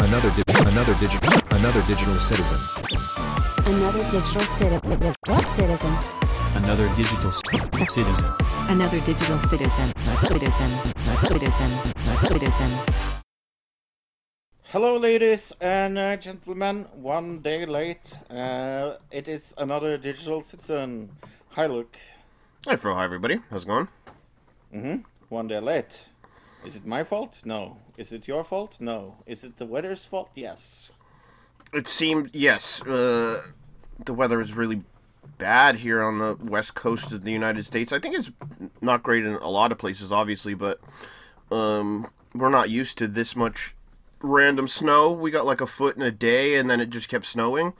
Another di- another digital another digital citizen. Another digital citizen. Citizen. Another digital citizen. Another digital citizen. Citizen. Citizen. Citizen. Hello, ladies and uh, gentlemen. One day late. Uh, it is another digital citizen. Hi, Luke. Hi, Fro. Hi, everybody. How's it going? Mhm. One day late. Is it my fault? No. Is it your fault? No. Is it the weather's fault? Yes. It seemed, yes, uh, the weather is really bad here on the west coast of the United States. I think it's not great in a lot of places, obviously, but um, we're not used to this much random snow. We got like a foot in a day, and then it just kept snowing.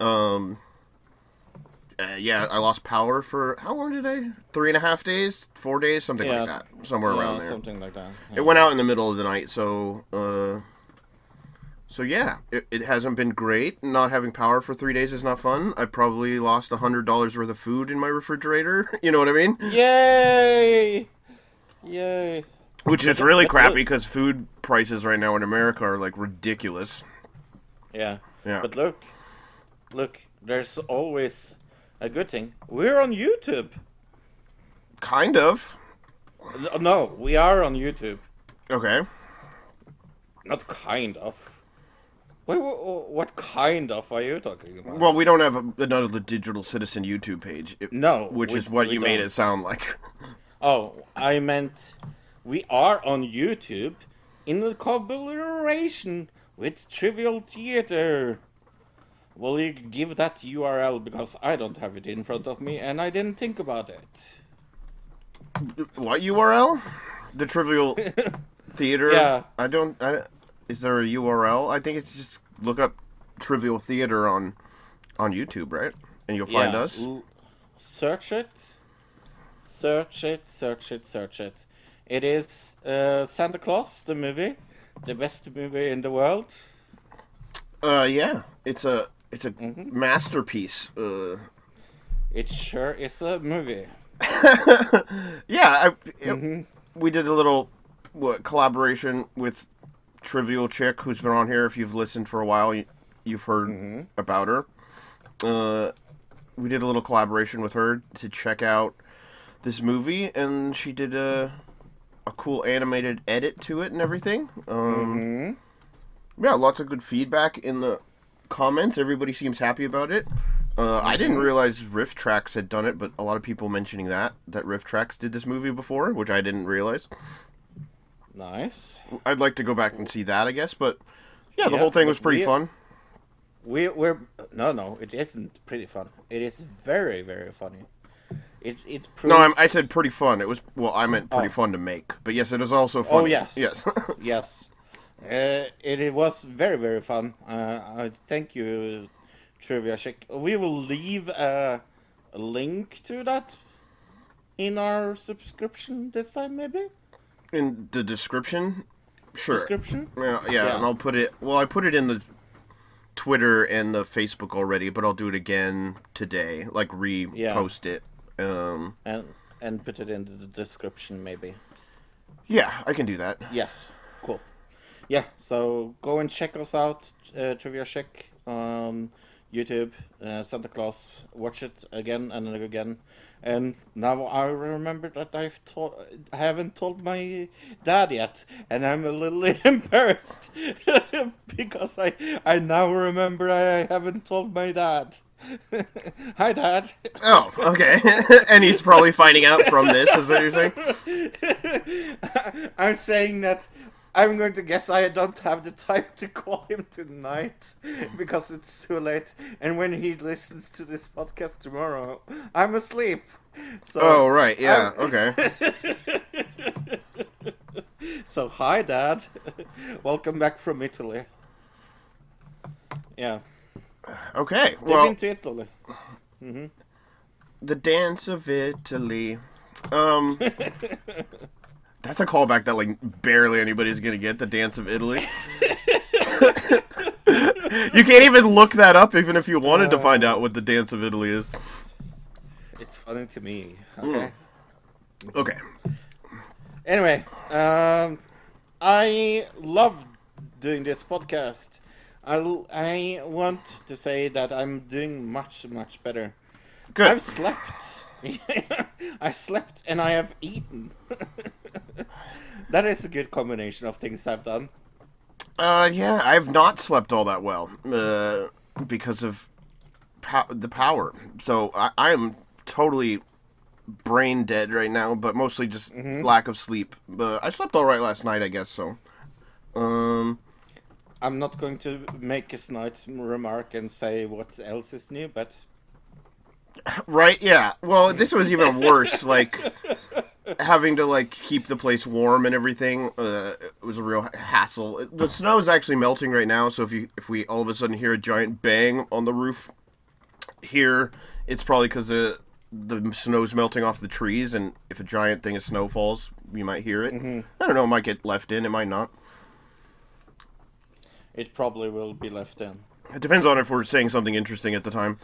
Um, uh, yeah, I lost power for how long did I? Three and a half days, four days, something Yeah. like that, somewhere Yeah, around there. Something like that. It went out in the middle of the night, so uh, so yeah, it, it hasn't been great. Not having power for three days is not fun. I probably lost a hundred dollars worth of food in my refrigerator. You know what I mean? Yay! Yay! Which is really crappy because food prices right now in America are like ridiculous. Yeah. Yeah. But look, look. There's always a good thing. We're on YouTube. Kind of. No, we are on YouTube. Okay. Not kind of. What, what, what kind of are you talking about? Well, we don't have a, another digital citizen YouTube page. It- No, Which we- is what you made don't. it sound like. Oh, I meant we are on YouTube in the collaboration with Trivial Theater. Will you give that URL because I don't have it in front of me and I didn't think about it. what URL? The Trivial Theater. Yeah. I don't. I, is there a URL? I think it's just look up Trivial Theater on on YouTube, right? And you'll find Yeah, us. l- Search it. Search it, search it, search it. It is uh, Santa Claus, the movie. The best movie in the world. Uh, yeah. It's a it's a Mm-hmm. masterpiece. Uh, It sure is a movie. yeah. I, Mm-hmm. we did a little what collaboration with Trivial Chick, who's been on here. If you've listened for a while, you, you've heard Mm-hmm. about her. Uh, we did a little collaboration with her to check out this movie, and she did a a cool animated edit to it and everything. Um, Yeah, lots of good feedback in the comments. Everybody seems happy about it. Uh, I didn't realize RiffTrax had done it, but a lot of people mentioning that that RiffTrax did this movie before, which I didn't realize. Nice. I'd like to go back and see that, I guess. But yeah, the Yeah, whole thing was pretty we- fun. We we're no no it isn't pretty fun. It is very very funny. It it proves, No, I'm, I said pretty fun. It was well, I meant pretty Oh. fun to make. But yes, it is also fun. Oh, yes. yes. yes. Uh, it, it was very very fun. Uh, thank you, Trivial Chick. We will leave a, a link to that in our subscription this time maybe in the description, sure. description. Yeah, yeah, Yeah. and I'll put it. Well, I put it in the Twitter and the Facebook already, but I'll do it again today. Like repost it. Um, and and put it into the description maybe. yeah, I can do that. Yes, cool. Yeah, so go and check us out, uh, Trivia Check on YouTube, uh, Santa Claus. Watch it again and again. And now I remember that I've told, I haven't told my dad yet, and I'm a little embarrassed because I I now remember I haven't told my dad. Hi, Dad. Oh, okay. and he's probably finding out from this. Is what you're saying? I'm saying that I'm going to guess I don't have the time to call him tonight because it's too late. And when he listens to this podcast tomorrow, I'm asleep. So, Oh, right. Yeah. I'm- Okay. So, hi, Dad. Welcome back from Italy. Yeah, Okay. they've Well, been to Italy. the dance of Italy. Um, that's a callback that like barely anybody's gonna get. The dance of Italy. you can't even look that up, even if you wanted to find out what the dance of Italy is. It's funny to me. Okay. Okay. Anyway, Um, I love doing this podcast. I want to say that I'm doing much, much better. Good. I've slept. I slept and I have eaten. that is a good combination of things I've done. Uh, yeah, I've not slept all that well uh, because of pow- the power. So I, am totally brain dead right now, but mostly just lack of sleep. But I slept all right last night, I guess. So, um, I'm not going to make a snide remark and say what else is new, but right, yeah. Well, this was even worse. like having to like keep the place warm and everything. Uh, it was a real hassle. The snow is actually melting right now, so if you if we all of a sudden hear a giant bang on the roof here, it's probably because the the snow's melting off the trees, and if a giant thing of snow falls, you might hear it. I don't know. It might get left in. It might not. it probably will be left in. It depends on if we're saying something interesting at the time.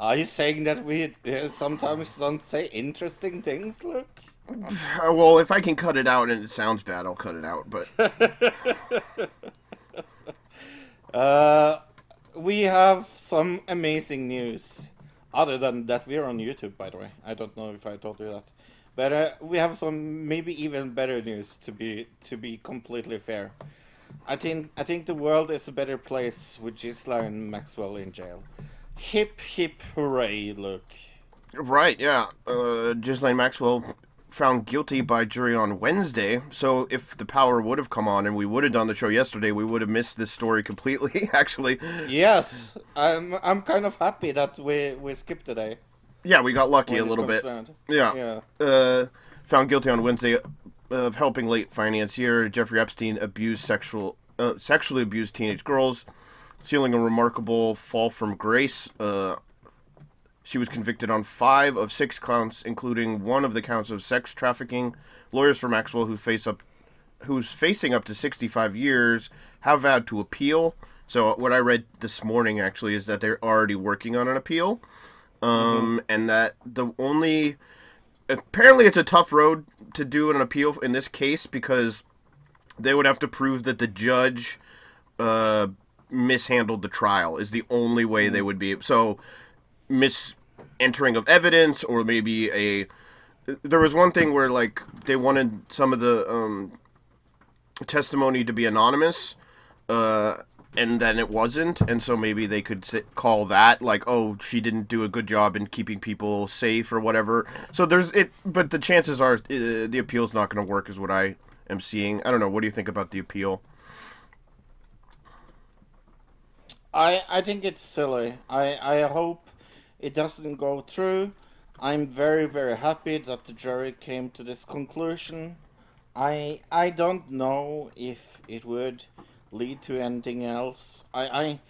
Are you saying that we uh, sometimes don't say interesting things, Luke? Uh, well, if I can cut it out and it sounds bad, I'll cut it out. But Uh, we have some amazing news. Other than that, we're on YouTube, by the way. I don't know if I told you that, but uh, we have some maybe even better news. To be to be completely fair, I think I think the world is a better place with Ghislaine Maxwell in jail. Hip hip hooray! Look, Right, yeah. Uh, Ghislaine Maxwell found guilty by jury on Wednesday. So if the power would have come on and we would have done the show yesterday, we would have missed this story completely. Actually, yes, I'm I'm kind of happy that we we skipped today. yeah, we got lucky when a little bit. Yeah. Yeah. Uh, found guilty on Wednesday of helping late financier Jeffrey Epstein abuse sexual uh, sexually abused teenage girls, sealing a remarkable fall from grace. Uh, she was convicted on five of six counts, including one of the counts of sex trafficking. Lawyers for Maxwell, who face up, who's facing up to 65 years, have vowed to appeal. So what I read this morning actually is that they're already working on an appeal, um, and that the only apparently it's a tough road to do an appeal in this case because they would have to prove that the judge uh, mishandled the trial is the only way they would be so misentering of evidence or maybe a there was one thing where like they wanted some of the um, testimony to be anonymous uh, and then it wasn't and so maybe they could sit, call that like oh she didn't do a good job in keeping people safe or whatever so there's it but the chances are uh, the appeal's not going to work is what i am seeing i don't know what do you think about the appeal I I think it's silly. I I hope it doesn't go through. I'm very very happy that the jury came to this conclusion. I I don't know if it would lead to anything else. I I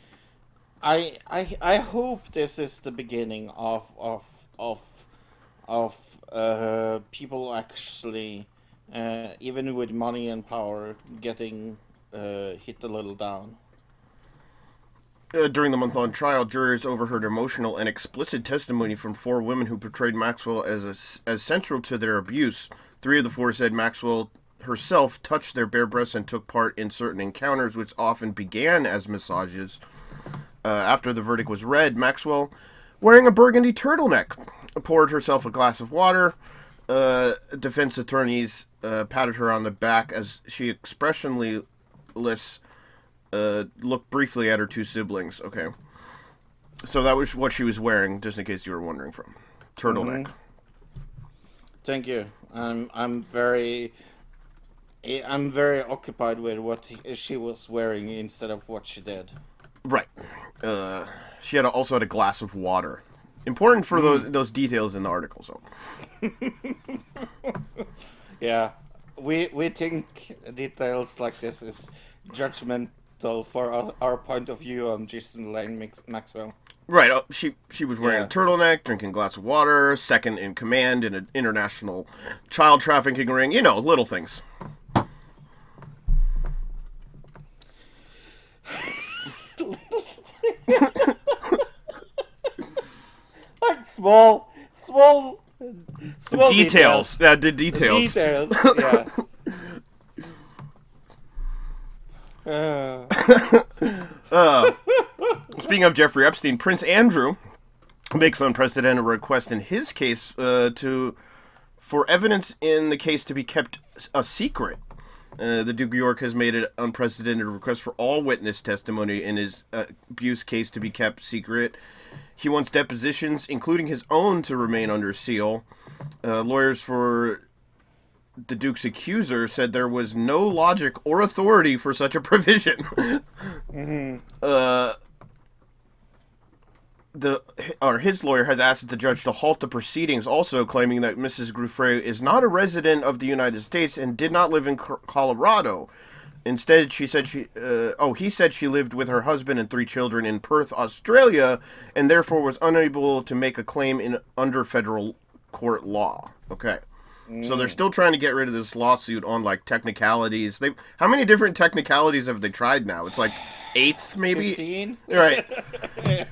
I I, I hope this is the beginning of of of of uh, people actually, uh, even with money and power, getting uh, hit a little down. Uh, during the month long trial, jurors overheard emotional and explicit testimony from four women who portrayed Maxwell as a, as central to their abuse. Three of the four said Maxwell herself touched their bare breasts and took part in certain encounters, which often began as massages. Uh, after the verdict was read, Maxwell, wearing a burgundy turtleneck, poured herself a glass of water. Uh, defense attorneys uh, patted her on the back as she expressionless uh, looked briefly at her two siblings. Okay. So that was what she was wearing, just in case you were wondering from. Turtleneck. Thank you. I'm I'm very I'm very occupied with what he- she was wearing instead of what she did. Right. Uh, she had a, also had a glass of water. Important for those those details in the article. So Yeah, we we think details like this is judgmental for our, our point of view on Ghislaine Max- Maxwell. right, uh, she she was wearing Yeah. a turtleneck, drinking a glass of water, second in command in an international child trafficking ring. You know, little things. Like small small Small details. Yeah, the details. Details. Yeah. Uh, Speaking of Jeffrey Epstein, Prince Andrew makes unprecedented request in his case uh, to for evidence in the case to be kept a secret. Uh, the Duke of York has made an unprecedented request for all witness testimony in his uh, abuse case to be kept secret. He wants depositions, including his own, to remain under seal. Uh, lawyers for the Duke's accuser said there was no logic or authority for such a provision. Uh, the or his lawyer has asked the judge to halt the proceedings, also claiming that Mrs. Giuffre is not a resident of the United States and did not live in Colorado. Instead, she said she. Uh, oh, he said she lived with her husband and three children in Perth, Australia, and therefore was unable to make a claim in under federal court law. Okay. So they're still trying to get rid of this lawsuit on like technicalities. They how many different technicalities have they tried now? It's like eighth, maybe. 15? Right.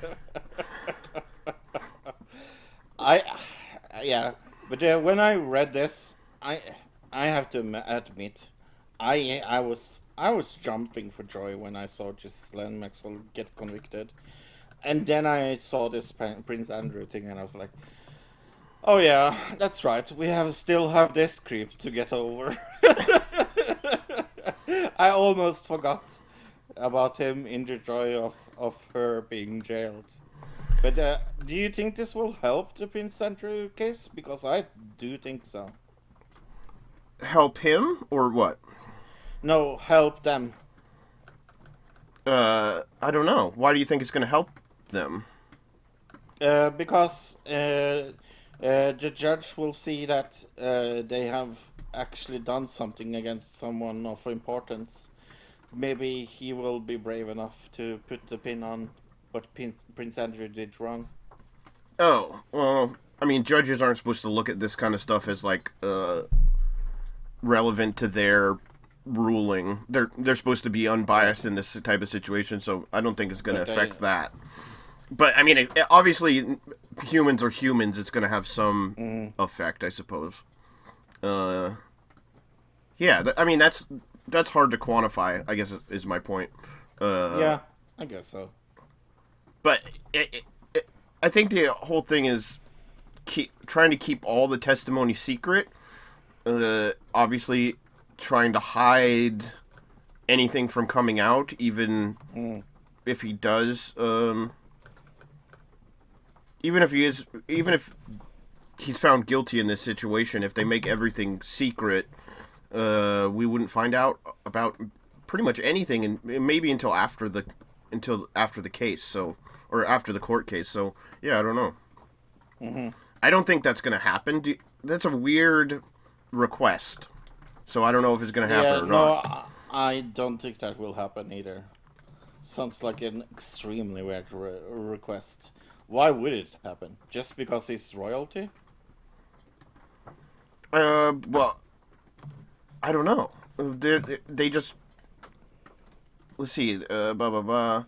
I, yeah, but uh, when I read this, I, I have to admit, I, I was, I was jumping for joy when I saw Ghislaine Maxwell get convicted, and then I saw this Prince Andrew thing, and I was like, oh yeah, that's right, we have still have this creep to get over. I almost forgot about him in the joy of, of her being jailed. But uh, do you think this will help the Prince Andrew case? Because I do think so. Help him or what? No, help them. Uh, I don't know. Why do you think it's going to help them? Uh, because uh, uh, the judge will see that uh, they have actually done something against someone of importance. Maybe he will be brave enough to put the pin on what Pin- Prince Andrew did wrong. Oh, well, I mean, judges aren't supposed to look at this kind of stuff as like uh relevant to their ruling. They're they're supposed to be unbiased in this type of situation, so I don't think it's going to affect that. But I mean, it, obviously, humans are humans. It's going to have some Mm-hmm. effect, I suppose. Uh, yeah. Th- I mean, that's that's hard to quantify. I guess is- is my point. Uh, yeah, I guess so. But it, it, I think the whole thing is keep trying to keep all the testimony secret. Uh, obviously, trying to hide anything from coming out, even if he does. Um, even if he is, even if he's found guilty in this situation, if they make everything secret, uh, we wouldn't find out about pretty much anything, and maybe until after the until after the case. So, or after the court case. So, yeah, I don't know. I don't think that's going to happen. That's a weird request. So I don't know if it's going to happen Yeah, or no, not. I I don't think that will happen either. Sounds like an extremely weird re- request. Why would it happen? Just because he's royalty? Uh, well, I don't know. They they just let's see. Uh, blah blah blah.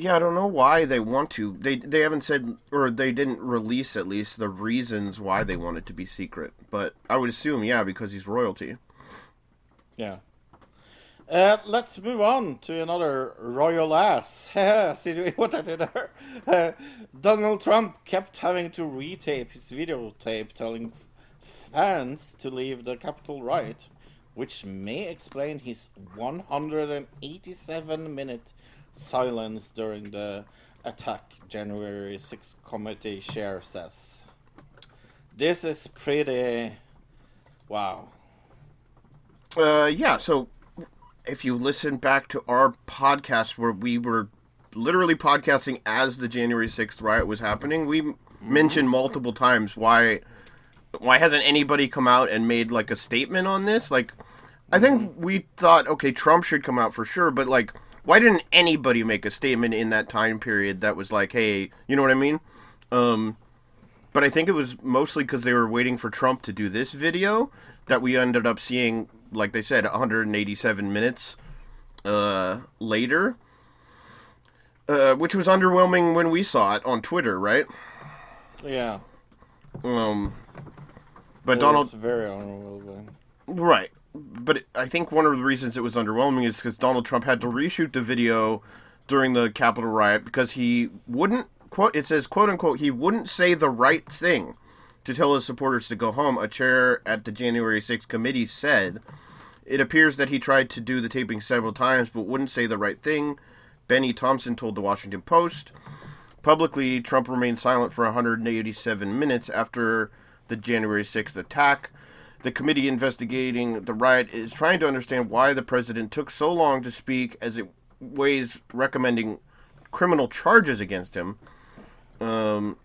Yeah, I don't know why they want to. They they haven't said or they didn't release at least the reasons why they want it to be secret. But I would assume, yeah, because he's royalty. Yeah. Uh, let's move on to another royal ass. See what I did there? Uh, Donald Trump kept having to retape his videotape telling fans to leave the Capitol riot, which may explain his 187 minute silence during the attack, January 6th committee chair says. This is pretty. Wow. Uh, yeah. So if you listen back to our podcast where we were literally podcasting as the January sixth riot was happening, we m mentioned multiple times why why hasn't anybody come out and made like a statement on this? Like, I think we thought okay, Trump should come out for sure, but like. Why didn't anybody make a statement in that time period that was like, "Hey, you know what I mean?" Um, but I think it was mostly because they were waiting for Trump to do this video that we ended up seeing, like they said, 187 minutes uh, later, uh, which was underwhelming when we saw it on Twitter, right? Yeah. Um, but It Donald very honorable. Right. But I think one of the reasons it was underwhelming is because Donald Trump had to reshoot the video during the Capitol riot because he wouldn't quote. It says quote unquote he wouldn't say the right thing to tell his supporters to go home. A chair at the January 6th committee said it appears that he tried to do the taping several times but wouldn't say the right thing. Bennie Thompson told the Washington Post. Publicly, Trump remained silent for 187 minutes after the January 6th attack. The committee investigating the riot is trying to understand why the president took so long to speak as it weighs recommending criminal charges against him. Um,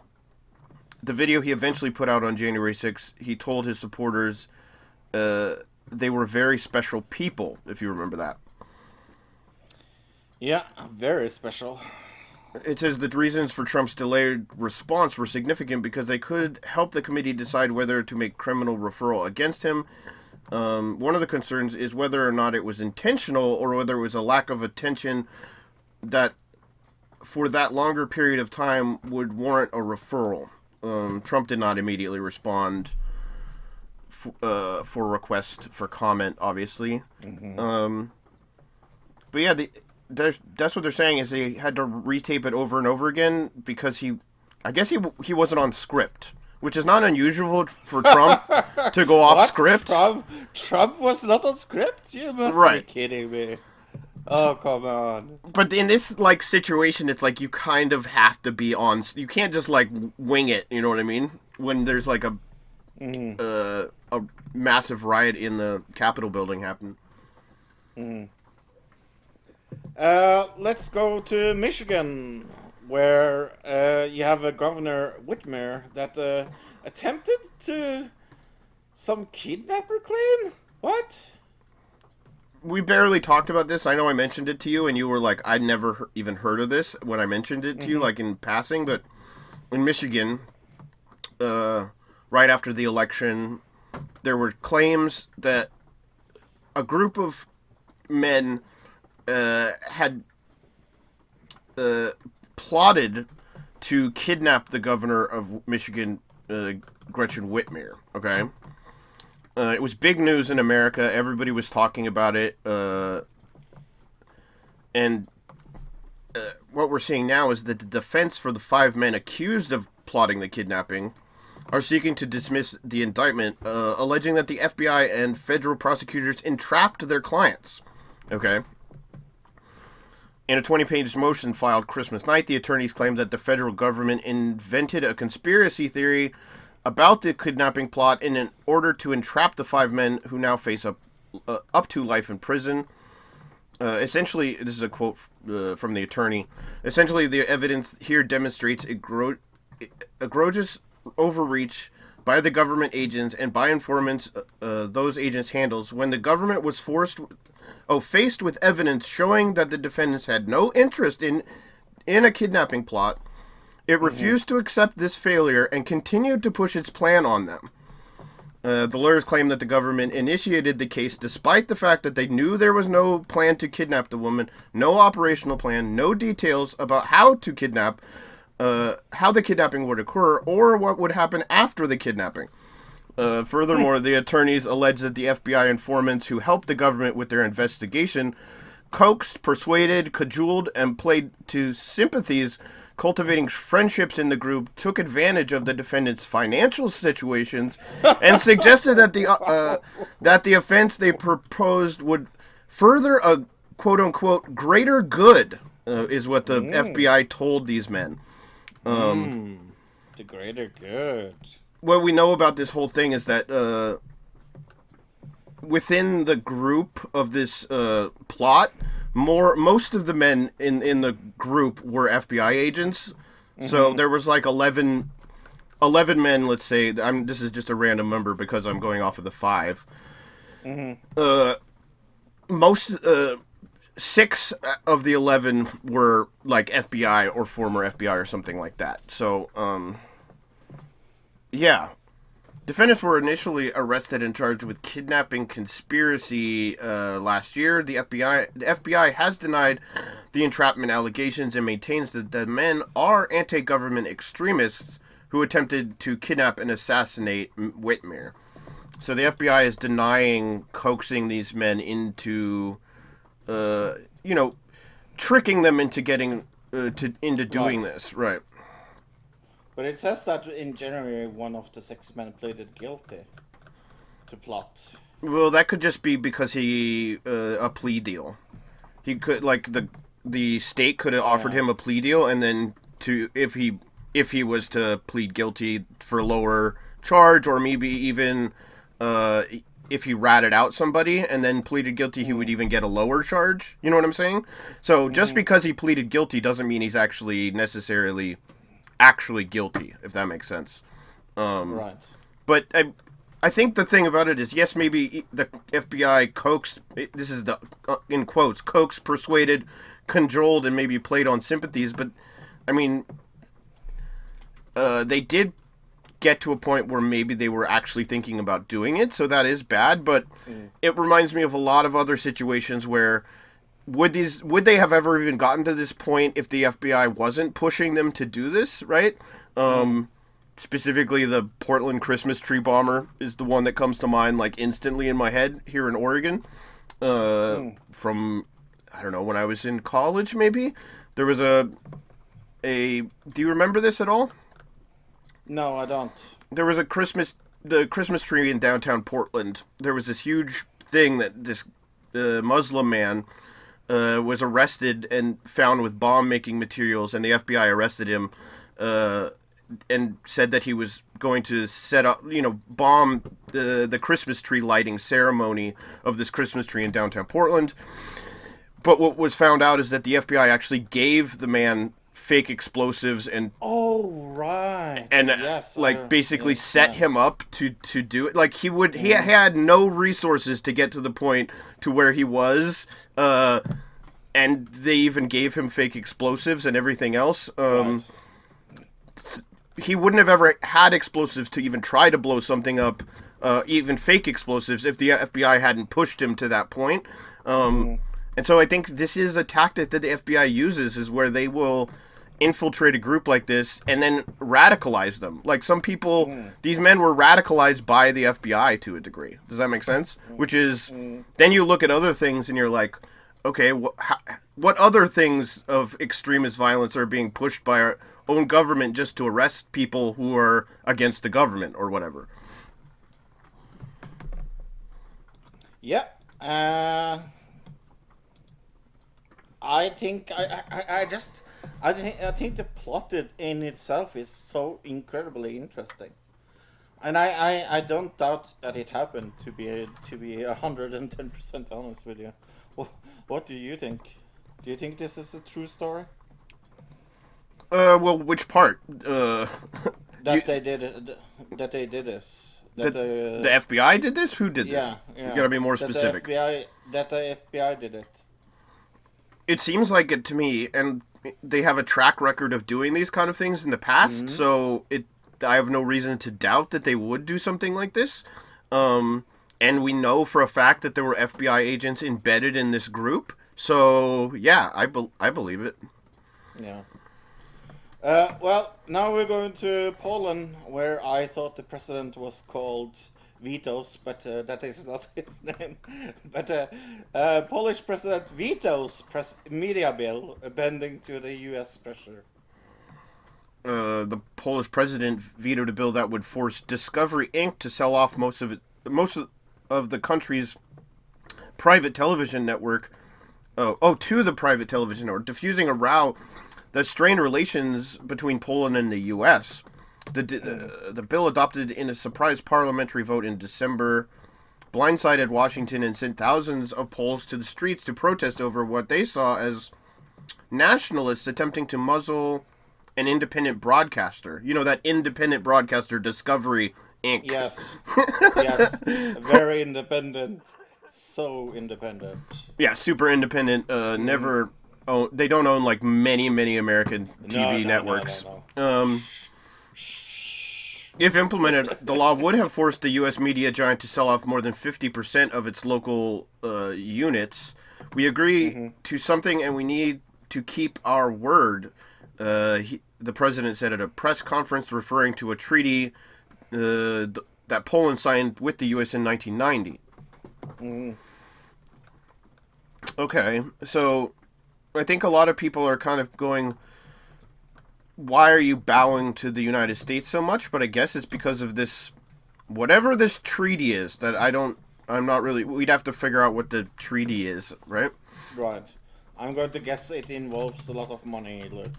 the video he eventually put out on January 6th, he told his supporters uh, they were very special people, if you remember that. Yeah, very special. It says the reasons for Trump's delayed response were significant because they could help the committee decide whether to make criminal referral against him. Um, one of the concerns is whether or not it was intentional or whether it was a lack of attention that, for that longer period of time, would warrant a referral. Um, Trump did not immediately respond f- uh, for request for comment, obviously. Um, but yeah, the, that's what they're saying is they had to retape it over and over again because he, I guess he he wasn't on script, which is not unusual for Trump to go off What? script. Trump, Trump was not on script? You must Right. be kidding me. Oh, come on. But in this like situation, it's like you kind of have to be on. You can't just like wing it. You know what I mean? When there's like a uh, a massive riot in the Capitol building happen. Uh, let's go to Michigan, where uh, you have a Governor Whitmer that uh, attempted to some kidnapper claim. What? we barely talked about this. I know I mentioned it to you, and you were like, "I'd never he- even heard of this" when I mentioned it to you, like in passing. But in Michigan, uh, right after the election, there were claims that a group of men uh, had uh, plotted to kidnap the governor of Michigan, uh, Gretchen Whitmer. Okay. Uh, it was big news in America. Everybody was talking about it. Uh, and uh, what we're seeing now is that the defense for the five men accused of plotting the kidnapping are seeking to dismiss the indictment, uh, alleging that the FBI and federal prosecutors entrapped their clients. Okay. In a 20 page motion filed Christmas night, the attorneys claimed that the federal government invented a conspiracy theory about the kidnapping plot in an order to entrap the five men who now face up, uh, up to life in prison. Uh, essentially, this is a quote uh, from the attorney. Essentially, the evidence here demonstrates a egregious overreach by the government agents and by informants uh, those agents handles when the government was forced oh faced with evidence showing that the defendants had no interest in in a kidnapping plot it refused to accept this failure and continued to push its plan on them uh, the lawyers claim that the government initiated the case despite the fact that they knew there was no plan to kidnap the woman, no operational plan, no details about how to kidnap, uh, how the kidnapping would occur, or what would happen after the kidnapping. Uh, furthermore, the attorneys allege that the FBI informants who helped the government with their investigation coaxed, persuaded, cajoled, and played to sympathies, cultivating friendships in the group, took advantage of the defendants' financial situations, and suggested that the uh, that the offense they proposed would further a quote unquote greater good, uh, is what the FBI told these men. The greater good. What we know about this whole thing is that uh, within the group of this uh, plot, more most of the men in in the group were FBI agents. So there was like 11, 11 men. Let's say I'm. This is just a random number because I'm going off of the 5 Uh, most. Uh, Six of the eleven were like FBI or former FBI or something like that. So, um, yeah, Defendants were initially arrested and charged with kidnapping conspiracy uh, last year. The FBI the FBI has denied the entrapment allegations and maintains that the men are anti-government extremists who attempted to kidnap and assassinate Whitmer. So the FBI is denying coaxing these men into, uh, you know, tricking them into getting uh, to into doing Right. this. Right. But it says that in January, one of the six men pleaded guilty to plot. Well, that could just be because he uh, a plea deal. He could like the the state could have offered Yeah. him a plea deal, and then to if he if he was to plead guilty for a lower charge, or maybe even uh, if he ratted out somebody and then pleaded guilty, he would even get a lower charge. You know what I'm saying? So just because he pleaded guilty doesn't mean he's actually necessarily actually guilty. If that makes sense. Right. But I, I think the thing about it is, yes, maybe the FBI coaxed. This is the uh, in quotes coaxed, persuaded, cajoled, and maybe played on sympathies. But I mean, uh, they did get to a point where maybe they were actually thinking about doing it. So that is bad. But it reminds me of a lot of other situations where. Would these would they have ever even gotten to this point if the FBI wasn't pushing them to do this, right? Um specifically the Portland Christmas tree bomber is the one that comes to mind like instantly in my head here in Oregon. Uh, from I don't know when I was in college, maybe there was a a. Do you remember this at all? No, I don't. There was a Christmas the Christmas tree in downtown Portland. There was this huge thing that this uh, Muslim man uh, was arrested and found with bomb making materials, and the FBI arrested him uh, and said that he was going to set up, you know, bomb the the Christmas tree lighting ceremony of this Christmas tree in downtown Portland. But what was found out is that the FBI actually gave the man fake explosives and Oh, right. and uh, yes, like I- basically yes, set yeah. him up to to do it. Like he would he had no resources to get to the point to where he was uh and they even gave him fake explosives and everything else. Um s- he wouldn't have ever had explosives to even try to blow something up uh even fake explosives if the FBI hadn't pushed him to that point. Um and so I think this is a tactic that the FBI uses is where they will infiltrate a group like this and then radicalize them. Like some people, these men were radicalized by the FBI to a degree. Does that make sense? Which is, then you look at other things and you're like, okay, wh- how, what other things of extremist violence are being pushed by our own government just to arrest people who are against the government or whatever? Yeah. Uh, I think I, I, I just I think I think the plot it in itself is so incredibly interesting, and I, I, I don't doubt that it happened. To be to be hundred and ten percent honest with you, what, what do you think? Do you think this is a true story Uh, well, which part? Uh, that You- they did it, that they did this? the, That they, uh, the FBI did this? Who did this? yeah, yeah. You gotta be more That the specific. FBI, that the FBI did it. it seems like it to me and they have a track record of doing these kind of things in the past so it i have no reason to doubt that they would do something like this. Um, and we know for a fact that there were fbi agents embedded in this group so yeah i, bel I believe it. Yeah. Uh, well, now we're going to Poland, where I thought the president was called Vitos, but uh, that is not his name. but uh, uh, Polish President vetoes pres- media bill bending to the U.S. pressure. uh, the Polish president vetoed a bill that would force Discovery Inc. to sell off most of it, most of, of the country's private television network. Oh, oh, to the private television network, diffusing a row that strained relations between Poland and the U.S. The the bill adopted in a surprise parliamentary vote in December blindsided Washington and sent thousands of Poles to the streets to protest over what they saw as nationalists attempting to muzzle an independent broadcaster. You know that independent broadcaster Discovery Inc. Yes. yes. Very independent. So independent. Yeah, super independent. Uh, never own. They don't own like many, many American TV no, no, networks. no, Um, if implemented, the law would have forced the U.S. media giant to sell off more than fifty percent of its local uh, units. We agree Mm-hmm. to something, and we need to keep our word. Uh, he, the president said at a press conference referring to a treaty uh, th- that Poland signed with the U.S. in 1990. Okay, so I think a lot of people are kind of going, why are you bowing to the United States so much? But I guess it's because of this, whatever this treaty is that I don't, I'm not really, we'd have to figure out what the treaty is, right? Right. I'm going to guess it involves a lot of money, look.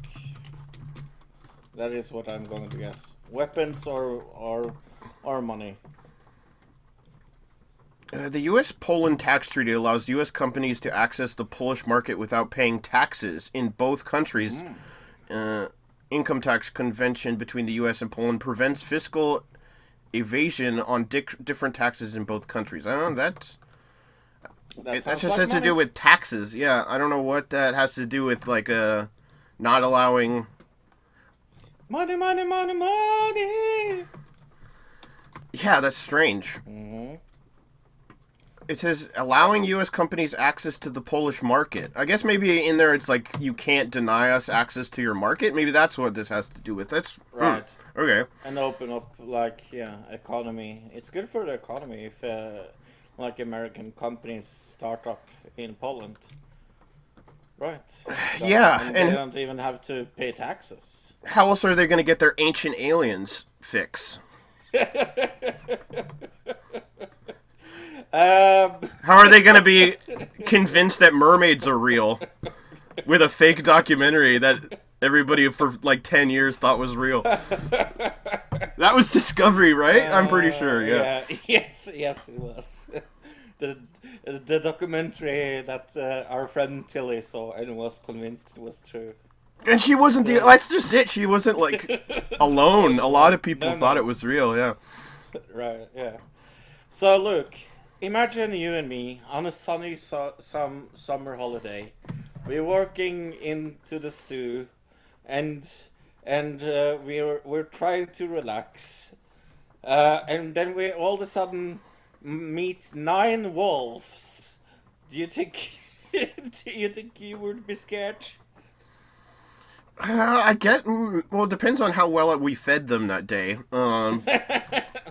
That is what I'm going to guess. Weapons or or or money. Uh, the U.S. Poland tax treaty allows U.S. companies to access the Polish market without paying taxes in both countries. Uh, income tax convention between the U.S. and Poland prevents fiscal evasion on dic- different taxes in both countries. I don't know that. That It, that just like has to do with taxes. Yeah, I don't know what that has to do with like uh, not allowing. money, money, money, money. Yeah, that's strange. It says allowing U.S. companies access to the Polish market. I guess maybe in there it's like you can't deny us access to your market. Maybe that's what this has to do with. That's hmm, Right. Okay. And open up like yeah, economy. It's good for the economy if uh, like American companies start up in Poland. Right. So- Yeah, and, and- they don't even have to pay taxes. How else are they going to get their ancient aliens fix? Um, How are they going to be convinced that mermaids are real with a fake documentary that everybody for like 10 years thought was real? That was Discovery, right? I'm pretty sure, yeah. Yes, yes, it was. the the documentary that uh, our friend Tilly saw and was convinced it was true. And she wasn't the. That's just it. She wasn't like alone. A lot of people No, thought no. it was real. Yeah. Right, yeah. So look, imagine you and me on a sunny su- some summer holiday. We're working into the zoo, and and uh, we're we're trying to relax, uh, and then we all of a sudden meet nine wolves. Do you think? do you think you would be scared? Uh, I get. Well, it depends on how well we fed them that day. Um,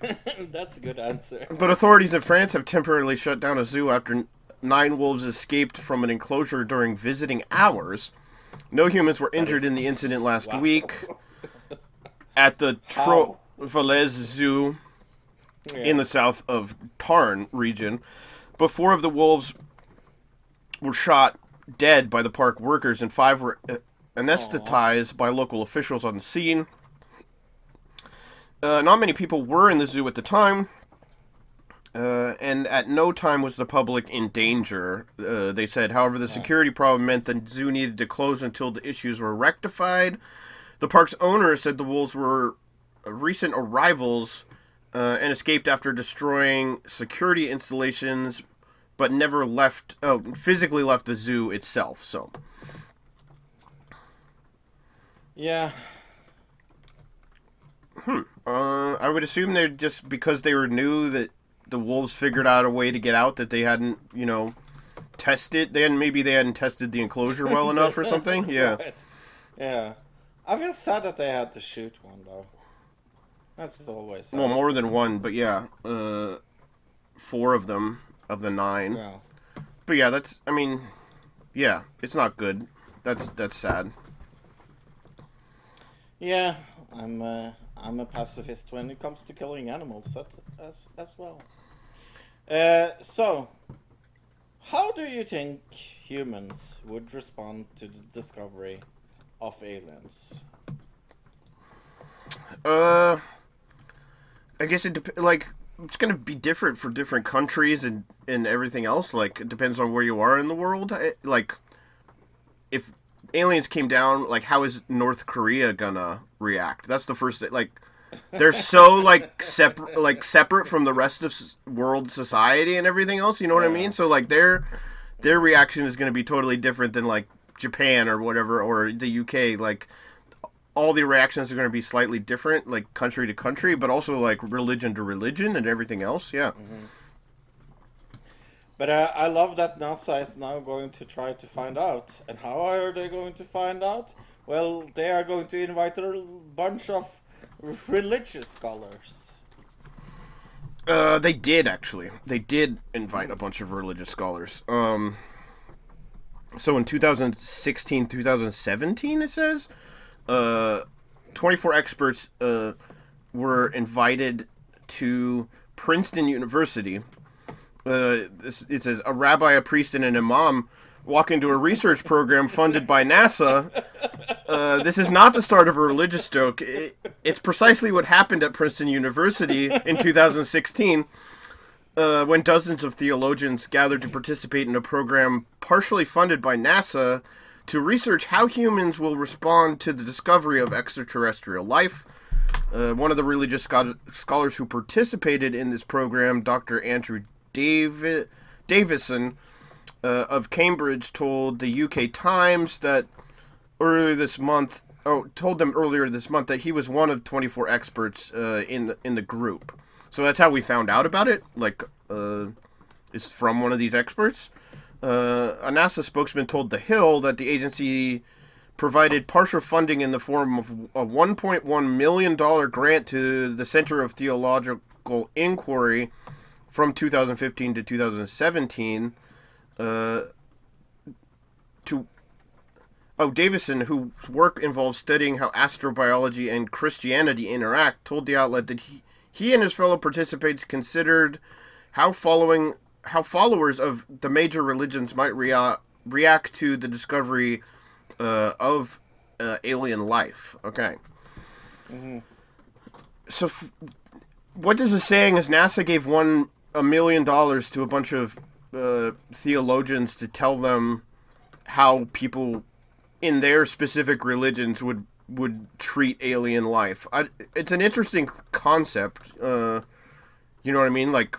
That's a good answer. but authorities in France have temporarily shut down a zoo after nine wolves escaped from an enclosure during visiting hours. No humans were injured in the incident last Wow. week at the How? Zoo in the south of Tarn region. But four of the wolves were shot dead by the park workers, and five were uh, anesthetized by local officials on the scene. Uh, not many people were in the zoo at the time, uh, and at no time was the public in danger. Uh, they said, however, the security problem meant the zoo needed to close until the issues were rectified. The park's owner said the wolves were recent arrivals uh, and escaped after destroying security installations, but never left, oh, physically left the zoo itself. So, Yeah. Uh, I would assume they're just because they were new that the wolves figured out a way to get out that they hadn't, you know, tested. They hadn't, maybe they hadn't tested the enclosure well enough or something. Yeah. Right. Yeah. I feel sad that they had to shoot one though. That's always sad. Well, more than one, but yeah, uh, four of them of the nine. yeah. But yeah, that's. I mean, yeah, it's not good. That's that's sad. Yeah, I'm uh, I'm a pacifist when it comes to killing animals as as well. Uh, so, how do you think humans would respond to the discovery of aliens? Uh, I guess it dep- like it's gonna be different for different countries and and everything else. Like it depends on where you are in the world. I- Like if aliens came down, like how is North Korea gonna react? That's the first. thing. Like they're so like separate, like separate from the rest of world society and everything else. You know what I mean? So like their their reaction is gonna be totally different than like Japan or whatever or the UK. Like all the reactions are going to be slightly different, like country to country, but also like religion to religion and everything else. Yeah. Mm-hmm. But uh, I love that NASA is now going to try to find out. And how are they going to find out? Well, they are going to invite a bunch of religious scholars. Uh, they did actually. They did invite a bunch of religious scholars. Um, so in 2016, 2017, it says, uh, 24 experts uh, were invited to Princeton University. Uh, this, it says a rabbi, a priest, and an imam walk into a research program funded by NASA. Uh, this is not the start of a religious joke. It, it's precisely what happened at Princeton University in 2016 uh, when dozens of theologians gathered to participate in a program partially funded by NASA to research how humans will respond to the discovery of extraterrestrial life. Uh, one of the religious scho- scholars who participated in this program, Dr. Andrew David Davison uh, of Cambridge, told the UK Times that earlier this month, oh, told them earlier this month that he was one of 24 experts uh, in the in the group. So that's how we found out about it. Like, uh, is from one of these experts. Uh, a NASA spokesman told The Hill that the agency provided partial funding in the form of a 1.1 million dollar grant to the Center of Theological Inquiry from 2015 to 2017 uh, to oh Davison, whose work involves studying how astrobiology and Christianity interact, told the outlet that he, he and his fellow participants considered how following how followers of the major religions might rea- react to the discovery uh, of uh, alien life. Okay. So, f- what this is saying is NASA gave one a million dollars to a bunch of uh, theologians to tell them how people in their specific religions would would treat alien life. I, it's an interesting concept. Uh, you know what I mean? Like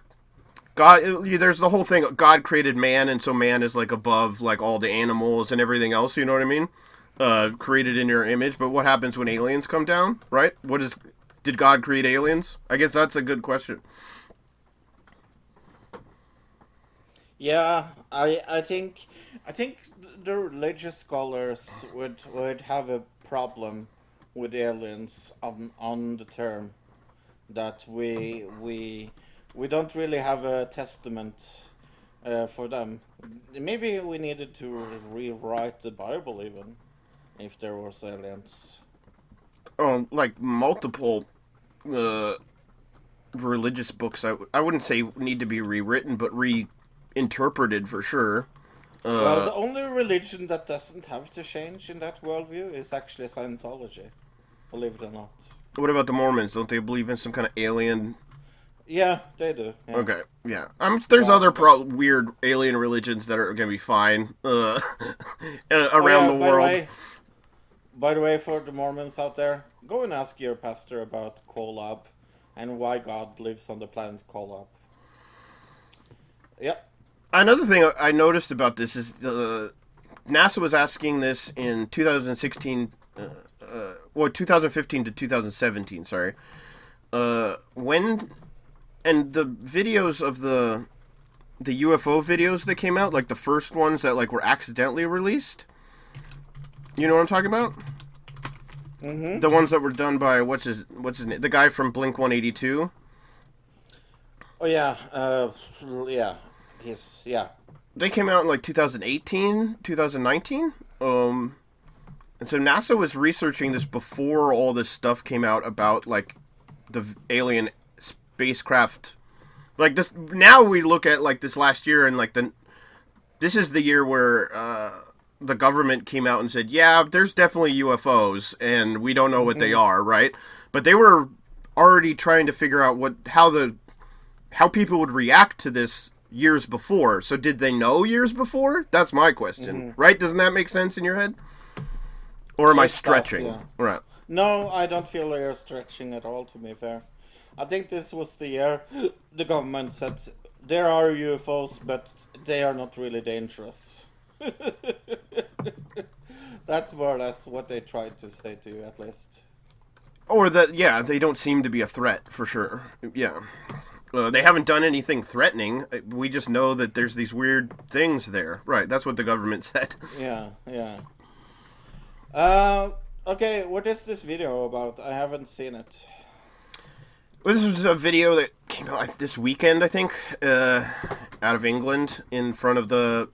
God, there's the whole thing. God created man, and so man is like above like all the animals and everything else. You know what I mean? Uh, created in your image. But what happens when aliens come down? Right? What is? Did God create aliens? I guess that's a good question. Yeah, I I think I think the religious scholars would would have a problem with aliens on on the term that we we we don't really have a testament uh, for them. Maybe we needed to rewrite the Bible even if there was aliens. Oh, like multiple uh, religious books. I, w- I wouldn't say need to be rewritten, but reinterpreted for sure. well, the only religion that doesn't have to change in that worldview is actually Scientology. Believe it or not. What about the Mormons? Don't they believe in some kind of alien? Yeah, they do. yeah. Okay, yeah. Um, there's other pro- weird alien religions that are gonna be fine uh, Oh, around yeah, the by world. way, by the way, for the Mormons out there, go and ask your pastor about Kolob and why God lives on the planet Kolob. Yep. Another thing I noticed about this is uh, NASA was asking this in 2016, uh, uh, well, 2015 to 2017. Sorry, uh, when and the videos of the the UFO videos that came out, like the first ones that like were accidentally released. You know what I'm talking about? Mm-hmm. The ones that were done by what's his what's his name? The guy from Blink 182. Oh yeah. Uh, yeah. He's yeah. they came out in like 2018 2019 um and so nasa was researching this before all this stuff came out about like the alien spacecraft. Like this now we look at like this last year and like the this is the year where uh the government came out and said yeah there's definitely ufos and we don't know what they are right? But they were already trying to figure out what how the how people would react to this years before. So did they know years before? That's my question. Mm-hmm. Right? Doesn't that make sense in your head? Or am I Yes, it does, stretching? yeah. Right. No, I don't feel you're stretching at all. To be fair, I think this was the year the government said there are UFOs, but they are not really dangerous. That's more or less what they tried to say to you, at least. Or that yeah, they don't seem to be a threat for sure. Yeah. Uh, they haven't done anything threatening. Uh, We just know that there's these weird things there. Right. That's what the government said. Yeah, yeah. Uh, okay, what is this video about? I haven't seen it. Well, this was a video that came out this weekend, I think, uh, out of England, in front of the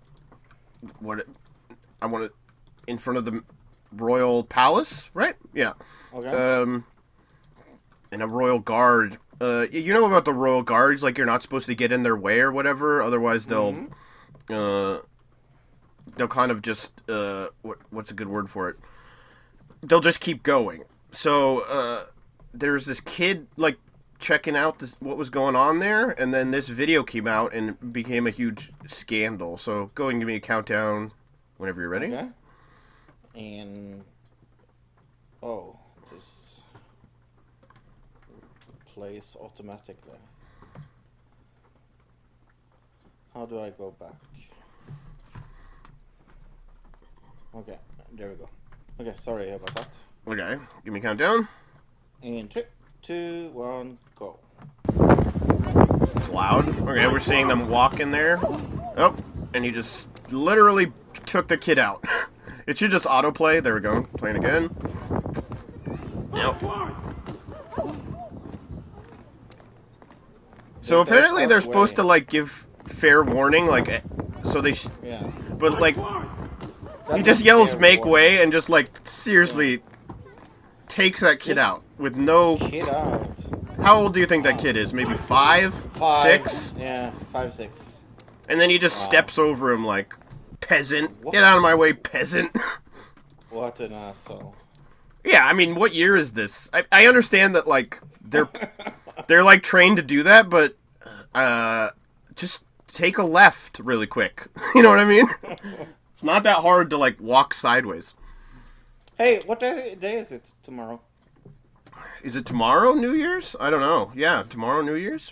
what I want to, in front of the royal palace, right? Yeah. Okay. Um, and a royal guard. Uh, you know about the royal guards? Like you're not supposed to get in their way or whatever, otherwise they'll, uh, they'll kind of just uh, what what's a good word for it? They'll just keep going. So uh, there's this kid like checking out this, what was going on there, and then this video came out and became a huge scandal. So go and give me a countdown whenever you're ready. okay. And oh, this plays automatically. How do I go back? Okay, there we go. Okay, sorry about that. Okay, give me a countdown. And three, two, one, go. It's loud. Okay, we're seeing them walk in there. Oh, and he just literally took the kid out. It should just autoplay. There we go. Playing again. Yep. So Yes, apparently they're way. supposed to like give fair warning, like, eh, so they. Sh- Yeah. but like, he just yells "make warning. way" and just like seriously takes that kid Just- out with no. Kid out. How old do you think that kid is? Maybe five, Five. six? Yeah, five, six. And then he just Wow. steps over him like, peasant. What? Get out of my way, peasant. What an asshole. yeah, I mean, what year is this? I, I understand that, like, they're they're like trained to do that, but uh, just take a left really quick. you know what I mean? it's not that hard to like walk sideways. Hey, what day, day is it tomorrow? Is it tomorrow, New Year's? I don't know. Yeah, tomorrow, New Year's.